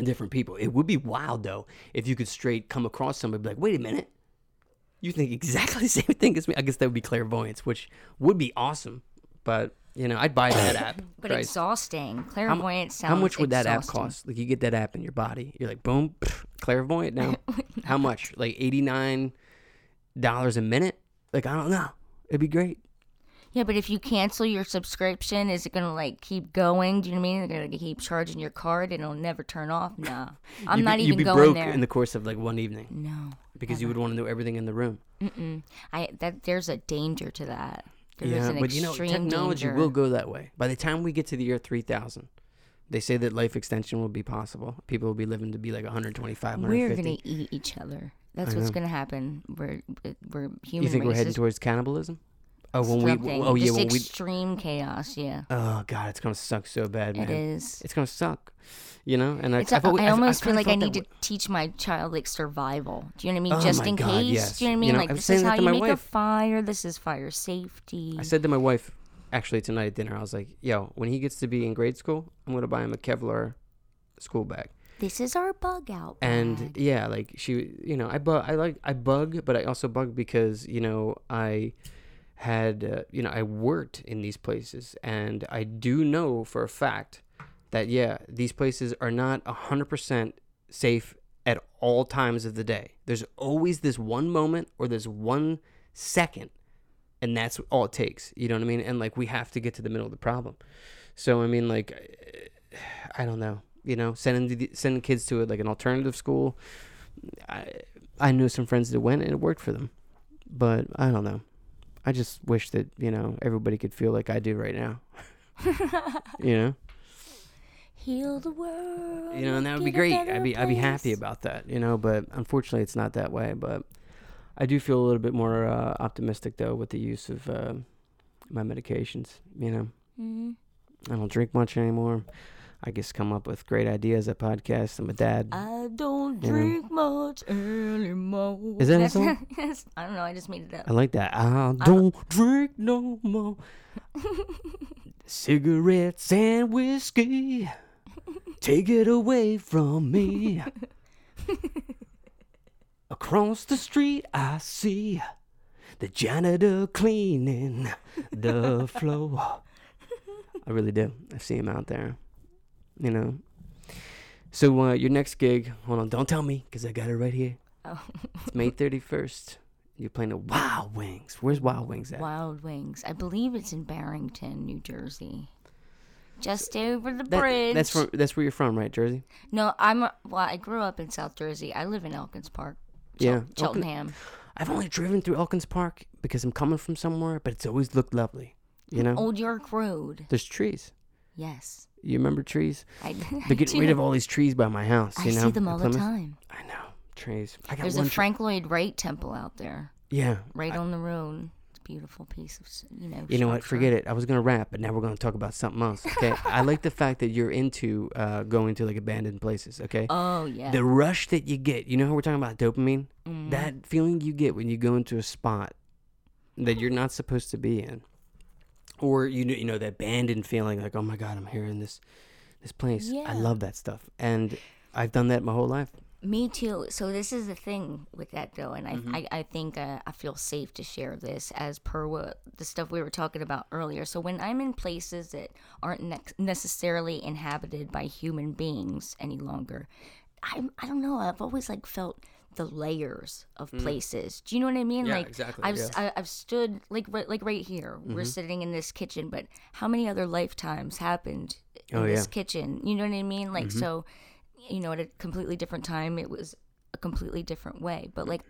different people. It would be wild though if you could straight come across somebody be like, wait a minute. You think exactly the same thing as me? I guess that would be clairvoyance, which would be awesome. But you know, I'd buy that app. But Christ. exhausting. Clairvoyant sounds how much would that app cost? Like you get that app in your body, you're like, boom, clairvoyant now. how much? Like eighty nine dollars a minute? Like I don't know. It'd be great. Yeah, but if you cancel your subscription, is it gonna like keep going? Do you know what I mean? They're gonna keep charging your card and it'll never turn off. Nah, I'm You'd not be, even you'd be going broke there. in the course of like one evening no, because you would want to know everything in the room. Mm-mm. I that there's a danger to that. There yeah, an but you know, technology danger. will go that way. By the time we get to the year 3000, they say that life extension will be possible. People will be living to be like 125, 150. We're 150. gonna eat each other. That's what's gonna happen. We're we're human you think we're race heading towards cannibalism? Oh, when we something. oh yeah, Just when we extreme chaos. Yeah, Oh god, it's gonna suck so bad, man. it is. It's gonna suck. You know, and It's I, a, I've I I've- almost feel kinda like I felt need that to teach my child like survival. Do you know what I mean? Oh Just my in God, case. yes. Do you know what I You mean? know, like I was this saying is that how to you my make a wife. fire. This is fire safety. I said to my wife, actually tonight at dinner, I was like, "Yo, when he gets to be in grade school, I'm gonna buy him a Kevlar school bag." this is our bug out. And yeah, like she, you know, I bug, I like, I bug, but I also bug because you know I had, uh, you know, I worked in these places, and I do know for a fact that yeah, these places are not hundred percent safe at all times of the day. There's always this one moment or there's one second, and that's all it takes. You know what I mean? And like we have to get to the middle of the problem. So I mean, like, I don't know. You know, sending sending kids to a, like an alternative school. I I knew some friends that went and it worked for them, but I don't know. I just wish that you know everybody could feel like I do right now. you know, heal the world. you know, and that would be make it a great. I'd be I'd be happy about that. You know, but unfortunately, it's not that way. But I do feel a little bit more uh, optimistic though with the use of uh, my medications. You know, Mhm. I don't drink much anymore. I just come up with great ideas at podcasts. I'm a dad. I don't You know. drink much anymore. Is that a song? yes. I don't know. I just made it up. I like that. I don't drink no more cigarettes and whiskey. Take it away from me. Across the street, I see the janitor cleaning the floor. I really do. I see him out there. You know. So uh, your next gig, hold on, don't tell me because I got it right here. Oh. It's May 31st. You're playing at Wild Wings. Where's Wild Wings at? Wild Wings. I believe it's in Barrington, New Jersey. Just over the That- bridge. that's from that's where you're from, right, Jersey? No, I'm. Well, I grew up in South Jersey. I live in Elkins Park. Yeah, Chel- Cheltenham. I've only driven through Elkins Park because I'm coming from somewhere, but it's always looked lovely. You know, Old York Road. there's trees. Yes. You remember trees? I, They're getting rid of all these trees by my house. I You know, see them all the time. I know trees. I got There's one a Frank Lloyd Wright temple out there, Yeah. right on the road. It's a beautiful piece of, you know. You know what? Forget it. I was gonna rap, but now we're gonna talk about something else. Okay. I like the fact that you're into uh, going to like abandoned places. Okay. Oh yeah. the rush that you get. You know how we're talking about dopamine? Mhm. That feeling you get when you go into a spot that you're not supposed to be in, or you know, you know that abandoned feeling, like oh my god, I'm here in this this place. I love that stuff, and I've done that my whole life. Me too. So this is the thing with that though, and I Mm-hmm. I, I think uh, I feel safe to share this as per what the stuff we were talking about earlier. So when I'm in places that aren't ne- necessarily inhabited by human beings any longer, I I don't know. I've always like felt the layers of places. Do you know what I mean? Mm. Yeah, like exactly, I've yeah. s- I, have stood like right, like right here. Mm-hmm. We're sitting in this kitchen, but how many other lifetimes happened in Oh, this yeah. Mm-hmm. kitchen? You know what I mean? Like so you know, at a completely different time, it was a completely different way. But like,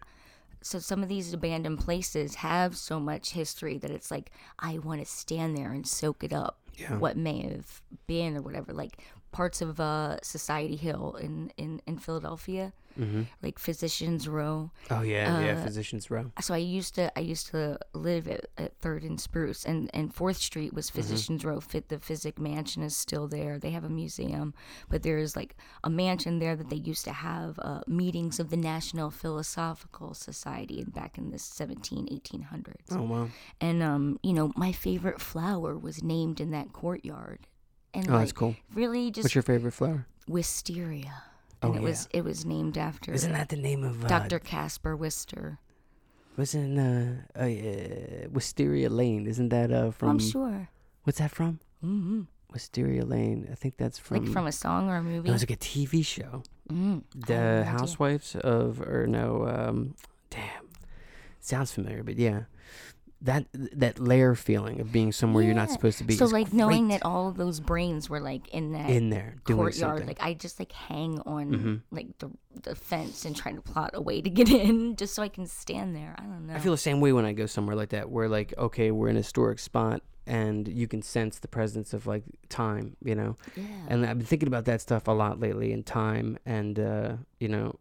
so some of these abandoned places have so much history that it's like I want to stand there and soak it up. Yeah. What may have been or whatever, like parts of uh, Society Hill in in in Philadelphia, Mm-hmm. like Physicians Row. Oh yeah, yeah. Uh, Physicians Row. So I used to I used to live at, at Third and Spruce, and and Fourth Street was Physicians Row. Fit the Physick Mansion is still there. They have a museum, but there's like a mansion there that they used to have uh, meetings of the National Philosophical Society back in the 17 1800s. Oh wow. And um, you know, my favorite flower was named in that courtyard. And Oh, like, that's cool. really just What's your favorite flower? wisteria. Oh, And it yeah. was it was named after Isn't that the name of uh, Dr. Caspar Wistar. Wasn't uh, uh, uh Wisteria Lane? Isn't that uh from? I'm sure. What's that from? hmm Wisteria Lane. I think that's from. like from a song or a movie. It was like a TV show. Mm, The have idea. Housewives of, or no, um, damn, sounds familiar, but yeah, that that layer feeling of being somewhere you're not supposed to be. So like knowing that all of those brains were like in that in there doing courtyard, something. Mm-hmm. like I just like hang on like the the fence and try to plot a way to get in, just so I can stand there. I don't know. I feel the same way when I go somewhere like that, where like, okay, we're in a historic spot, and you can sense the presence of like time, you know. yeah. And I've been thinking about that stuff a lot lately, and time, and uh, you know,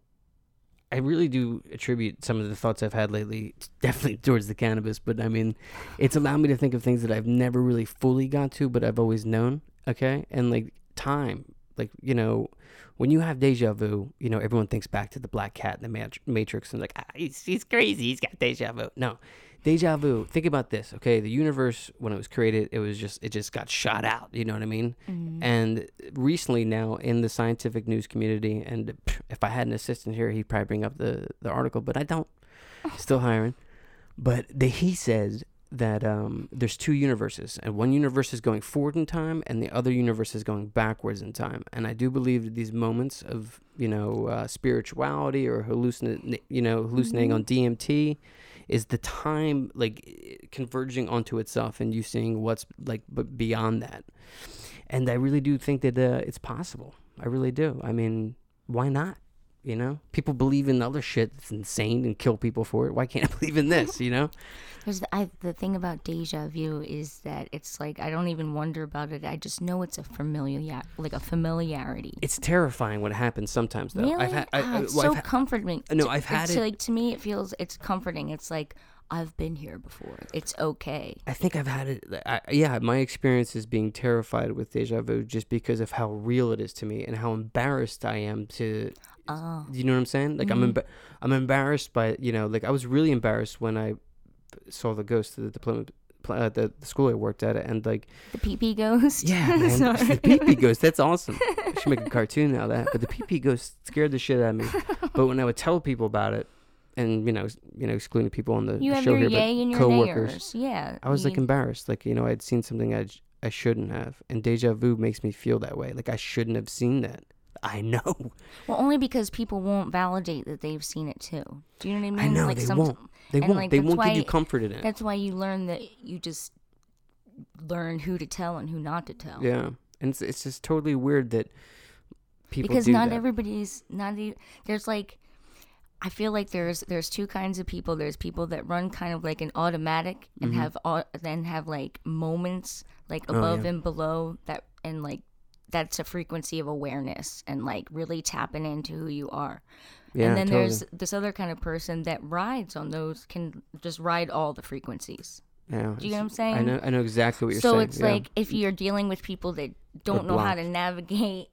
I really do attribute some of the thoughts I've had lately, definitely towards the cannabis. But I mean, it's allowed me to think of things that I've never really fully got to, but I've always known. Okay, and like time, like you know. When you have deja vu, you know everyone thinks back to the black cat in the mat- Matrix and like, ah, he's, he's crazy, he's got deja vu. No, deja vu. Think about this, okay? The universe, when it was created, it was just it just got shot out. You know what I mean? And recently, now in the scientific news community, and if I had an assistant here, he'd probably bring up the the article, but I don't. Still hiring. But the, he says that um, there's two universes, and one universe is going forward in time, and the other universe is going backwards in time. And I do believe that these moments of you know uh, spirituality or hallucin you know hallucinating on DMT is the time like converging onto itself, and you seeing what's like b- beyond that. And I really do think that uh, it's possible. I really do. I mean, why not? You know, people believe in other shit that's insane and kill people for it. Why can't I believe in this? You know? There's the, I, the thing about deja vu is that it's like I don't even wonder about it. I just know it's a familiar, like a familiarity. It's terrifying when it happens sometimes, though. Really? I've had, I, Ah, I- it's well, so I've ha- comforting. No, I've had it's it- Like to me, it feels it's comforting. It's like I've been here before. It's okay. I think I've had it. I, yeah, my experience is being terrified with deja vu just because of how real it is to me and how embarrassed I am to. Oh, You know what I'm saying? Like I'm, emba- I'm embarrassed by you know, like I was really embarrassed when I saw the ghost of the diploma, pl- uh, the, the school I worked at, and like the PP ghost. Yeah, man. The pee ghost. That's awesome. I should make a cartoon out of that. But the pee ghost scared the shit out of me. But when I would tell people about it, and you know, you know, excluding people on the You the show your here, but your coworkers, nayers. Yeah. I was like embarrassed. Like you know, I'd seen something I I shouldn't have, and deja vu makes me feel that way. Like I shouldn't have seen that. I know. well, only because people won't validate that they've seen it too. Do you know what I mean? I know like they some- won't. They won't. like, they won't give you comfort in it. That's why you learn that you just learn who to tell and who not to tell. Yeah, and it's it's just totally weird that people because not that. everybody's not e- there's like I feel like there's there's two kinds of people. There's people that run kind of like an automatic and Mm-hmm. have au- then have like moments like Oh, above yeah. and below that and like that's a frequency of awareness and like really tapping into who you are. yeah, and then totally. there's this other kind of person that rides on those can just ride all the frequencies. yeah. Do you know what I'm saying? I know. I know exactly what you're so saying. So it's yeah. like if you're dealing with people that don't know how to navigate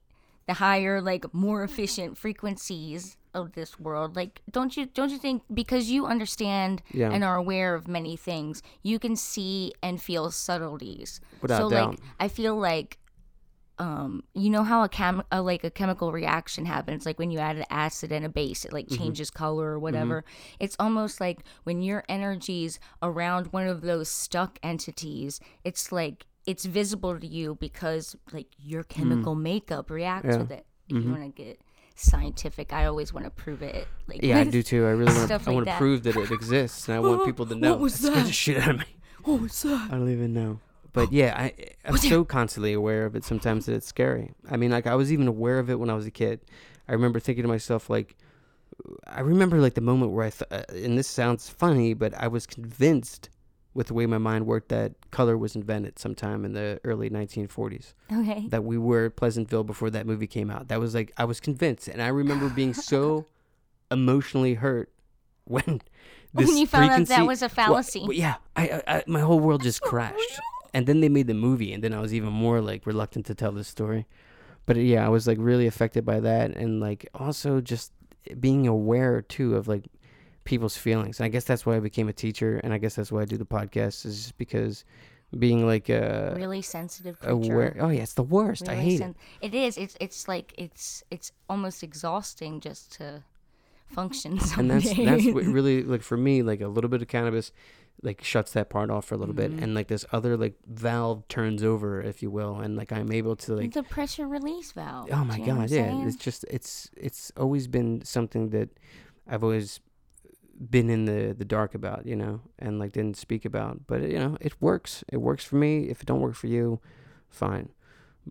the higher like more efficient frequencies of this world like don't you don't you think because you understand Yeah. and are aware of many things you can see and feel subtleties Without so doubt. like i feel like um you know how a chem a, like a chemical reaction happens like when you add an acid and a base it like Mm-hmm. changes color or whatever it's almost like when your energy's around one of those stuck entities it's like it's visible to you because like your chemical makeup reacts Mm. Yeah. with it if you want to get scientific i always want to prove it like Yeah, I do too. I really want to. I want to prove that it exists, and I want people to What know. was It scares the shit out of me. what was that I don't even know. But yeah, I I'm so constantly aware of it sometimes that it's scary. I mean, like I was even aware of it when I was a kid. I remember thinking to myself like I remember like the moment where I th- uh, and this sounds funny, but I was convinced with the way my mind worked that color was invented sometime in the early 1940s. okay That we were Pleasantville before that movie came out. That was like I was convinced and I remember being so emotionally hurt when this when you found out that was a fallacy well, yeah, I, I, I my whole world just crashed. And then they made the movie, and then I was even more like reluctant to tell this story. But yeah, I was like really affected by that, and like also just being aware too of like people's feelings. And I guess that's why I became a teacher, and I guess that's why I do the podcast is just because being like uh really sensitive creature. aware. Oh yeah, it's the worst. I hate sen- it is it's it's like it's it's almost exhausting just to function and that's that's what really like for me like a little bit of cannabis like shuts that part off for a little Mm-hmm. bit and like this other like valve turns over if you will and like i'm able to like it's a pressure release valve oh my do you know what god yeah saying? it's just it's it's always been something that i've always been in the the dark about, you know, and like didn't speak about. But you know, it works. It works for me. If it don't work for you, fine.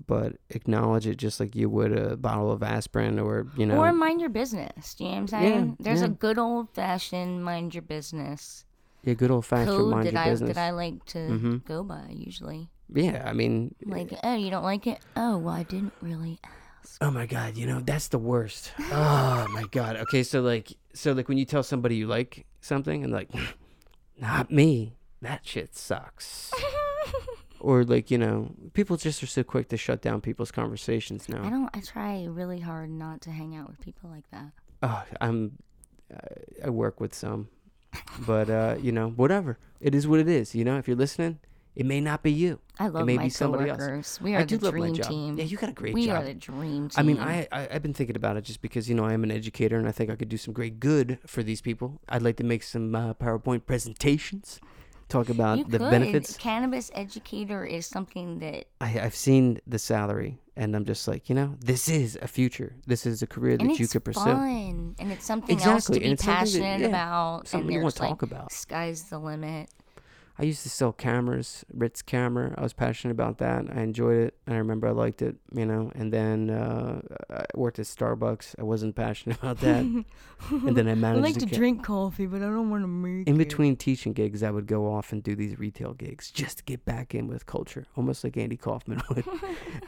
But acknowledge it just like you would a bottle of aspirin or you know. Or mind your business. Do you know what I'm saying? Yeah, There's yeah. a good old fashioned mind your business yeah, good old fashioned code mind that your I business. that I like to Mhm. go by usually. yeah, I mean, Like, oh, you don't like it? Oh, well, I didn't really ask. Oh my god, you know that's the worst. Oh my god. Okay, so like, so like when you tell somebody you like something and like, not me, that shit sucks. or like you know, people just are so quick to shut down people's conversations now. I don't. I try really hard not to hang out with people like that. Oh, I'm, I- I work with some, but uh, you know, whatever. It is what it is. You know, if you're listening, it may not be you. I love may my be somebody else. coworkers. We are I the do my dream team. Yeah, you got a great we job. are the dream team. I mean, I, I I've been thinking about it just because you know I am an educator and I think I could do some great good for these people. I'd like to make some uh, PowerPoint presentations, talk about you the could. benefits. Cannabis educator is something that I, I've seen the salary, and I'm just like, you know, this is a future. This is a career and that you could pursue. fun and it's something else to and be something that- passionate yeah, about. something and you wanna there's, like, talk about. Sky's the limit. I used to sell cameras, Ritz camera. I was passionate about that. I enjoyed it. I remember I liked it, you know. And then uh, I worked at Starbucks. I wasn't passionate about that. and then I managed. I like to to drink coffee, but I don't want to make in it. between teaching gigs, I would go off and do these retail gigs just to get back in with culture, almost like Andy Kaufman would.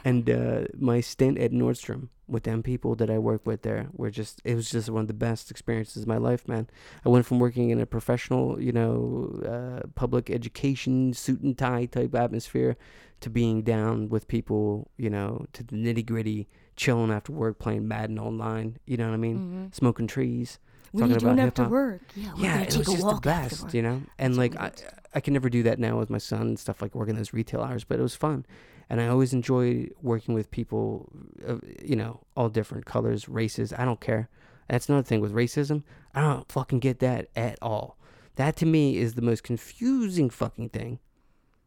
and uh, my stint at Nordstrom with them people that I worked with there were just, it was just one of the best experiences of my life, man. I went from working in a professional, you know, uh, public education, suit and tie type atmosphere to being down with people, you know, to the nitty gritty, chilling after work, playing Madden online, you know what I mean? Mhm. Smoking trees What are you talking doing about after hip-hop. work? Yeah, yeah, it was just the best, you know. And That's like I. I can never do that now with my son and stuff like working those retail hours, but it was fun, and I always enjoy working with people, of, you know, all different colors, races. I don't care. That's another thing with racism. I don't fucking get that at all. That to me is the most confusing fucking thing.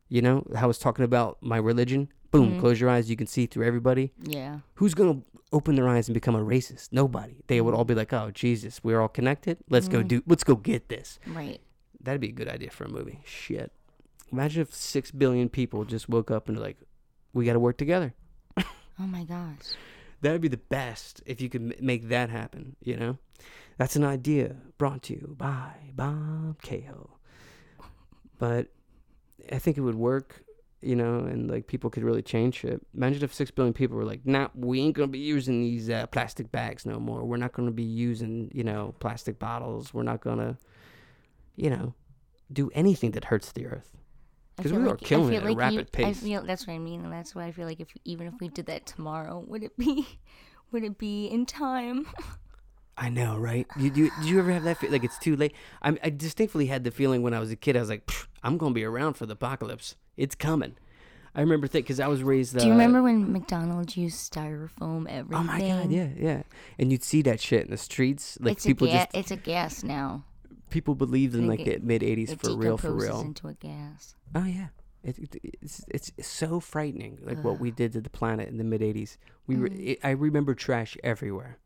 You know I was talking about my religion. Boom, Mhm. close your eyes, you can see through everybody Yeah. who's gonna open their eyes and become a racist? Nobody. They would all be like, "Oh Jesus, we're all connected. Let's go Mhm. do. Let's go get this." Right. That'd be a good idea for a movie. Shit. Imagine if six billion people just woke up and were like, "We got to work together." Oh my gosh. That'd be the best if you could m- make that happen. You know, that's an idea brought to you by Bob Cahill. But I think it would work. You know, and like people could really change shit. Imagine if six billion people were like, "Nah, we ain't gonna be using these uh, plastic bags no more. We're not gonna be using, you know, plastic bottles. We're not gonna, you know, do anything that hurts the earth." I 'Cause feel we are like- killing feel it at a like rapid you, pace. I feel that's what I mean, and that's why I feel like if even if we did that tomorrow, would it be, would it be in time? I know, right? You do? Did you ever have that? Fe- like it's too late. I, I distinctly had the feeling when I was a kid. I was like, I'm gonna be around for the apocalypse. It's coming. I remember think because I was raised. Uh, Do you remember when McDonald's used styrofoam everything? Oh my god, yeah, yeah. And you'd see that shit in the streets. Like it's people a ga- just it's a gas now. People believed in like the mid '80s for real, for real. into a gas. Oh yeah. It, it, it's it's so frightening, like what we did to the planet in the mid '80s. We were, Mm. it, I remember trash everywhere,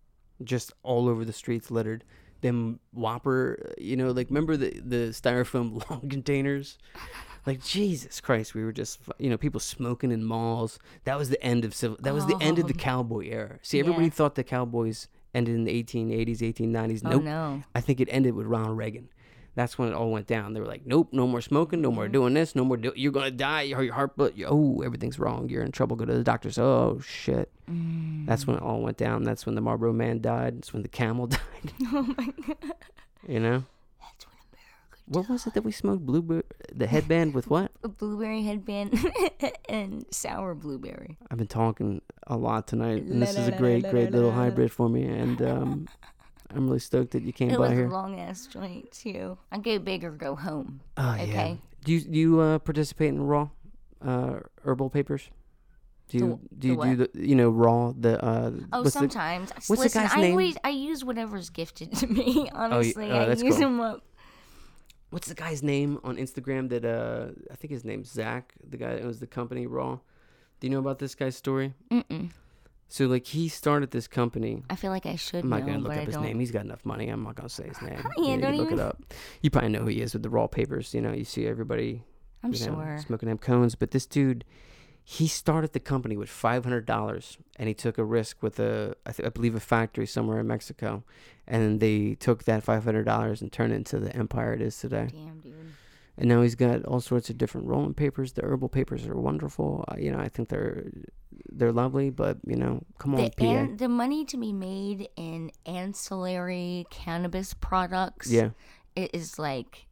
just all over the streets, littered. Them Whopper, you know, like remember the the styrofoam long containers. Like Jesus Christ, we were just you know people smoking in malls. That was the end of civil. That was the end of the Oh. cowboy era. See, everybody Yeah. thought the cowboys ended in the 1880s, 1890s. Oh Nope. no. I think it ended with Ronald Reagan. That's when it all went down. They were like, "Nope, no more smoking, no Mm-hmm. more doing this, no more. Do- you're gonna die. Your your heart, oh, everything's wrong. You're in trouble. Go to the doctors. Oh shit. That's when it all went down. That's when the Marlboro Man died. That's when the Camel died. Oh my god. You know. That's when America. What was it that we smoked? Blueberry. The headband with what? A blueberry headband and sour blueberry. I've been talking a lot tonight, and this is a great, great little hybrid for me. And um, I'm really stoked that you came It by was here. a long ass joint too. I go big or go home. Oh yeah. Okay. Do you do you uh, participate in raw uh, herbal papers? Do you wh- do you the do the you know raw the uh Oh, what's the- sometimes. what's the guy's I name? always I use whatever's gifted to me. Honestly, oh, I use cool. them up. What's the guy's name on Instagram that uh I think his name's Zach the guy that owns the company Raw. Do you know about this guy's story? Mm-mm. So like he started this company. I feel like I should I'm not know, gonna look up I his don't. name. He's got enough money. I'm not gonna say his name. Yeah, you don't look even- it up. You probably know who he is with the raw papers. You know, you see everybody I'm you know, sure. smoking them cones. But this dude, he started the company with five hundred dollars, and he took a risk with a, I, th- I believe, a factory somewhere in Mexico, and they took that five hundred dollars and turned it into the empire it is today. Damn, dude. And now he's got all sorts of different rolling papers. The herbal papers are wonderful. Uh, you know, I think they're they're lovely. But you know, come on, The, PA. an- the money to be made in ancillary cannabis products yeah, it is like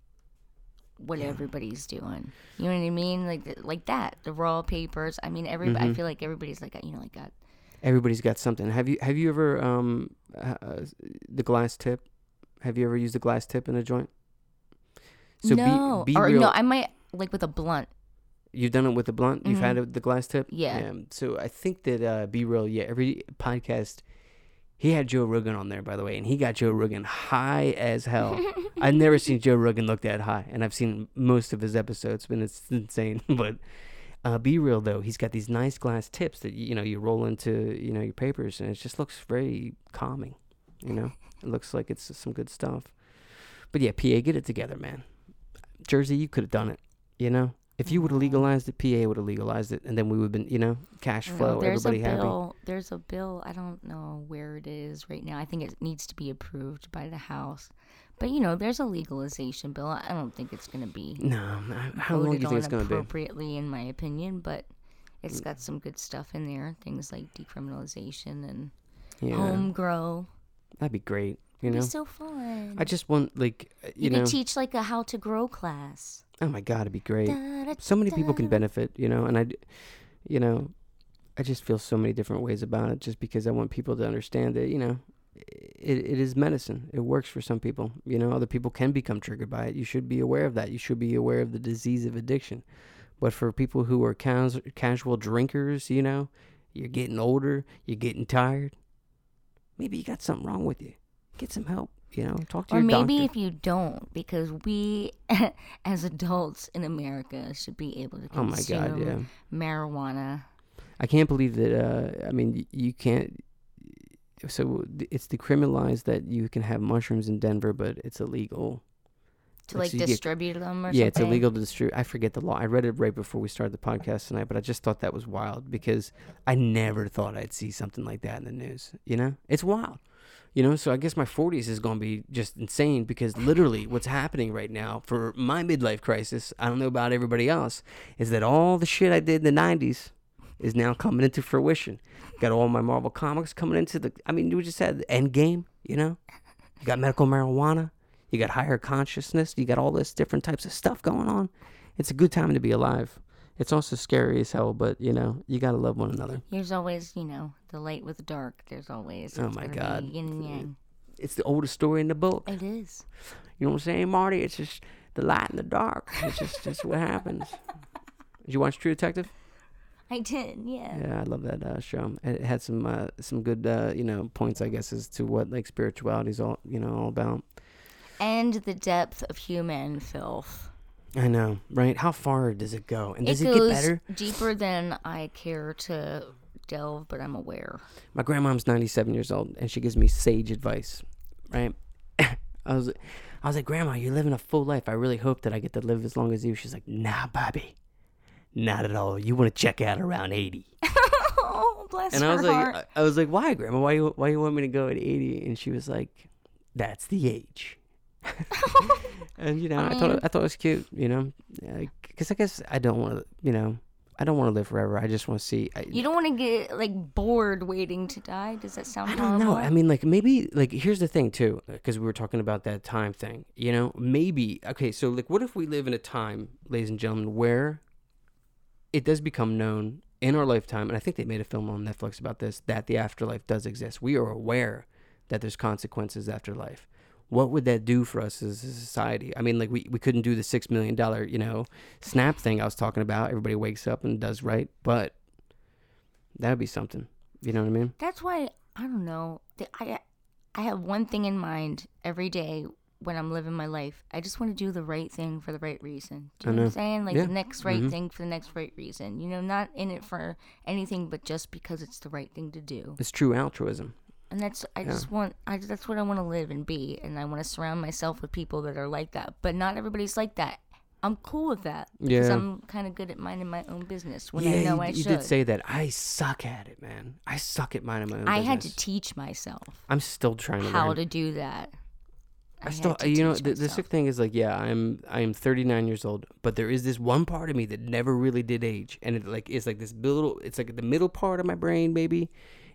what everybody's doing. You know what I mean? Like like that. The raw papers. I mean, everybody. I Mhm. feel like everybody's like you know like got. everybody's got something. Have you have you ever um uh, the glass tip? Have you ever used the glass tip in a joint? no, be, be or real. no, I might like with a blunt. You've done it with a blunt. You've Mm-hmm. had it with the glass tip. Yeah. So I think that uh, B-Real. Yeah. Every podcast, he had Joe Rogan on there, by the way, and he got Joe Rogan high as hell. I've never seen Joe Rogan look that high, and I've seen most of his episodes, and it's insane. but uh, B-Real though, he's got these nice glass tips that you know you roll into you know your papers, and it just looks very calming. You know, it looks like it's some good stuff. But yeah, PA, get it together, man. Jersey, you could have done it. You know, if you would have legalized it, PA would have legalized it, and then we would have been, you know, cash flow, there's everybody a happy. bill. There's a bill. I don't know where it is right now. I think it needs to be approved by the House. But you know, there's a legalization bill. I don't think it's going to be No, I- how long do you think it's going to be? appropriately, in my opinion. But it's mm. got some good stuff in there. Things like decriminalization and Yeah, home grow. that'd be great. You It'd know, be so fun. I just want like you you, know. could teach like a how to grow class. Oh my god, it'd be great. So many people can benefit. You know, and I, you know, I just feel so many different ways about it. Just because I want people to understand that you know, it, it is medicine. It works for some people. You know, other people can become triggered by it. You should be aware of that. You should be aware of the disease of addiction. But for people who are cas- casual drinkers, you know, you're getting older, you're getting tired. Maybe you got something wrong with you. Get some help. You know, talk to Or your maybe doctor. if you don't, because we, as adults in America, should be able to oh my consume God, yeah. marijuana. I can't believe that. Uh, I mean, you can't. So it's decriminalized that you can have mushrooms in Denver, but it's illegal. to Like, like so you get- distribute them or yeah, it's illegal to distribute. I forget the law. I read it right before we started the podcast tonight, but I just thought that was wild because I never thought I'd see something like that in the news. You know, it's wild. You know, so I guess my 40s is going to be just insane because literally what's happening right now for my midlife crisis, I don't know about everybody else, is that all the shit I did in the 90s is now coming into fruition. Got all my Marvel comics coming into the. I mean, we just had Endgame. You know, you got medical marijuana. You got higher consciousness. You got all this different types of stuff going on. It's a good time to be alive. It's also scary as hell, but you know you gotta love one another. There's always, you know, the light with the dark. There's always. Oh my God. Yin and yang. It's the oldest story in the book. It is. You know what I'm saying, Marty? It's just the light and the dark. It's just just what happens. Did you watch True Detective? I did, yeah. Yeah, I love that uh, show. It had some uh, some good uh, you know points, I guess, as to what like spirituality is all you know all about. And the depth of human filth. I know, right? How far does it go? And does it, goes get better? deeper than I care to delve, but I'm aware. My grandmom's 97 years old, and she gives me sage advice, right? I was, I was like, Grandma, you're living a full life. I really hope that I get to live as long as you. She's like, Nah, Bobby, not at all. You want to check out around 80. oh, bless And her I was like, heart. I I was like, Why, Grandma? Why you, why you want me to go at 80? And she was like, That's the age. and you know, I, thought mean- I thought it was cute, you know, because I guess I don't want to, you know, I don't want to live forever. I just want to see. I, you don't want to get like bored waiting to die. Does that sound I don't know. I mean, like maybe like here's the thing too, because we were talking about that time thing. You know, maybe okay. So like, what if we live in a time, ladies and gentlemen, where it does become known in our lifetime, and I think they made a film on Netflix about this, that the afterlife does exist. We are aware that there's consequences after life. What would that do for us as a society? I mean, like we, we couldn't do the six million dollar, you know, snap thing I was talking about. Everybody wakes up and does right, but that'd be something. You know what I mean? That's why I don't know. I I have one thing in mind every day when I'm living my life. I just want to do the right thing for the right reason. Do you know, what know. I'm saying? Like Yeah. the next right Mhm. thing for the next right reason. You know, not in it for anything, but just because it's the right thing to do. It's true altruism. And that's I Yeah. just want I that's what I want to live and be, and I want to surround myself with people that are like that. But not everybody's like that. I'm cool with that because Yeah. I'm kind of good at minding my own business when yeah, I know you, I you did say that. I suck at it, man. I suck at minding my own I had to teach myself I'm still trying to how learn. to do that. I had still, uh, you know, the, the sick thing is like, yeah, I'm, I am 39 years old, but there is this one part of me that never really did age, and it like, it's like this little, it's like the middle part of my brain, baby.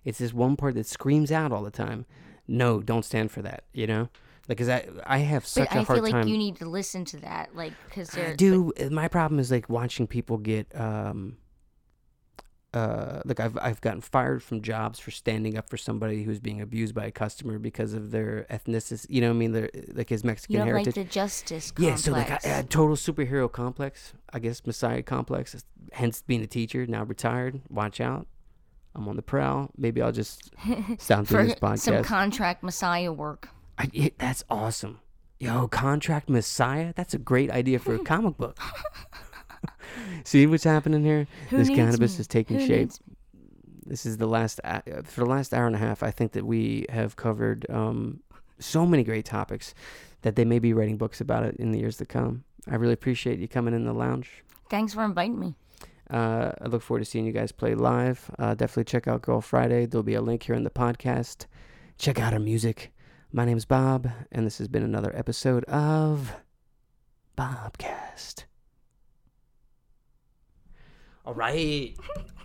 It's this one part that screams out all the time. No, don't stand for that. You know, like, cause I, I have such But a I hard feel like time. you need to listen to that, like, because I they're do. My problem is like watching people get, um, uh, like I've I've gotten fired from jobs for standing up for somebody who's being abused by a customer because of their ethnicity. You know, what I mean, their like his Mexican you don't heritage. like the justice. Yeah, so like I, I total superhero complex, I guess Messiah complex. Hence being a teacher, now retired. Watch out, I'm on the prowl. Maybe I'll just sound doing this for some contract messiah work. I, it, that's awesome, yo. Contract Messiah. That's a great idea for a comic book. See what's happening here? Who this cannabis me? is taking Who shape. This is the last uh, for the last hour and a half. I think that we have covered um, so many great topics that they may be writing books about it in the years to come. I really appreciate you coming in the lounge. Thanks for inviting me. Uh, I look forward to seeing you guys play live. Uh, definitely check out Grrl Friday. There'll be a link here in the podcast. Check out her music. My name's Bob, and this has been another episode of Bobcast. All right.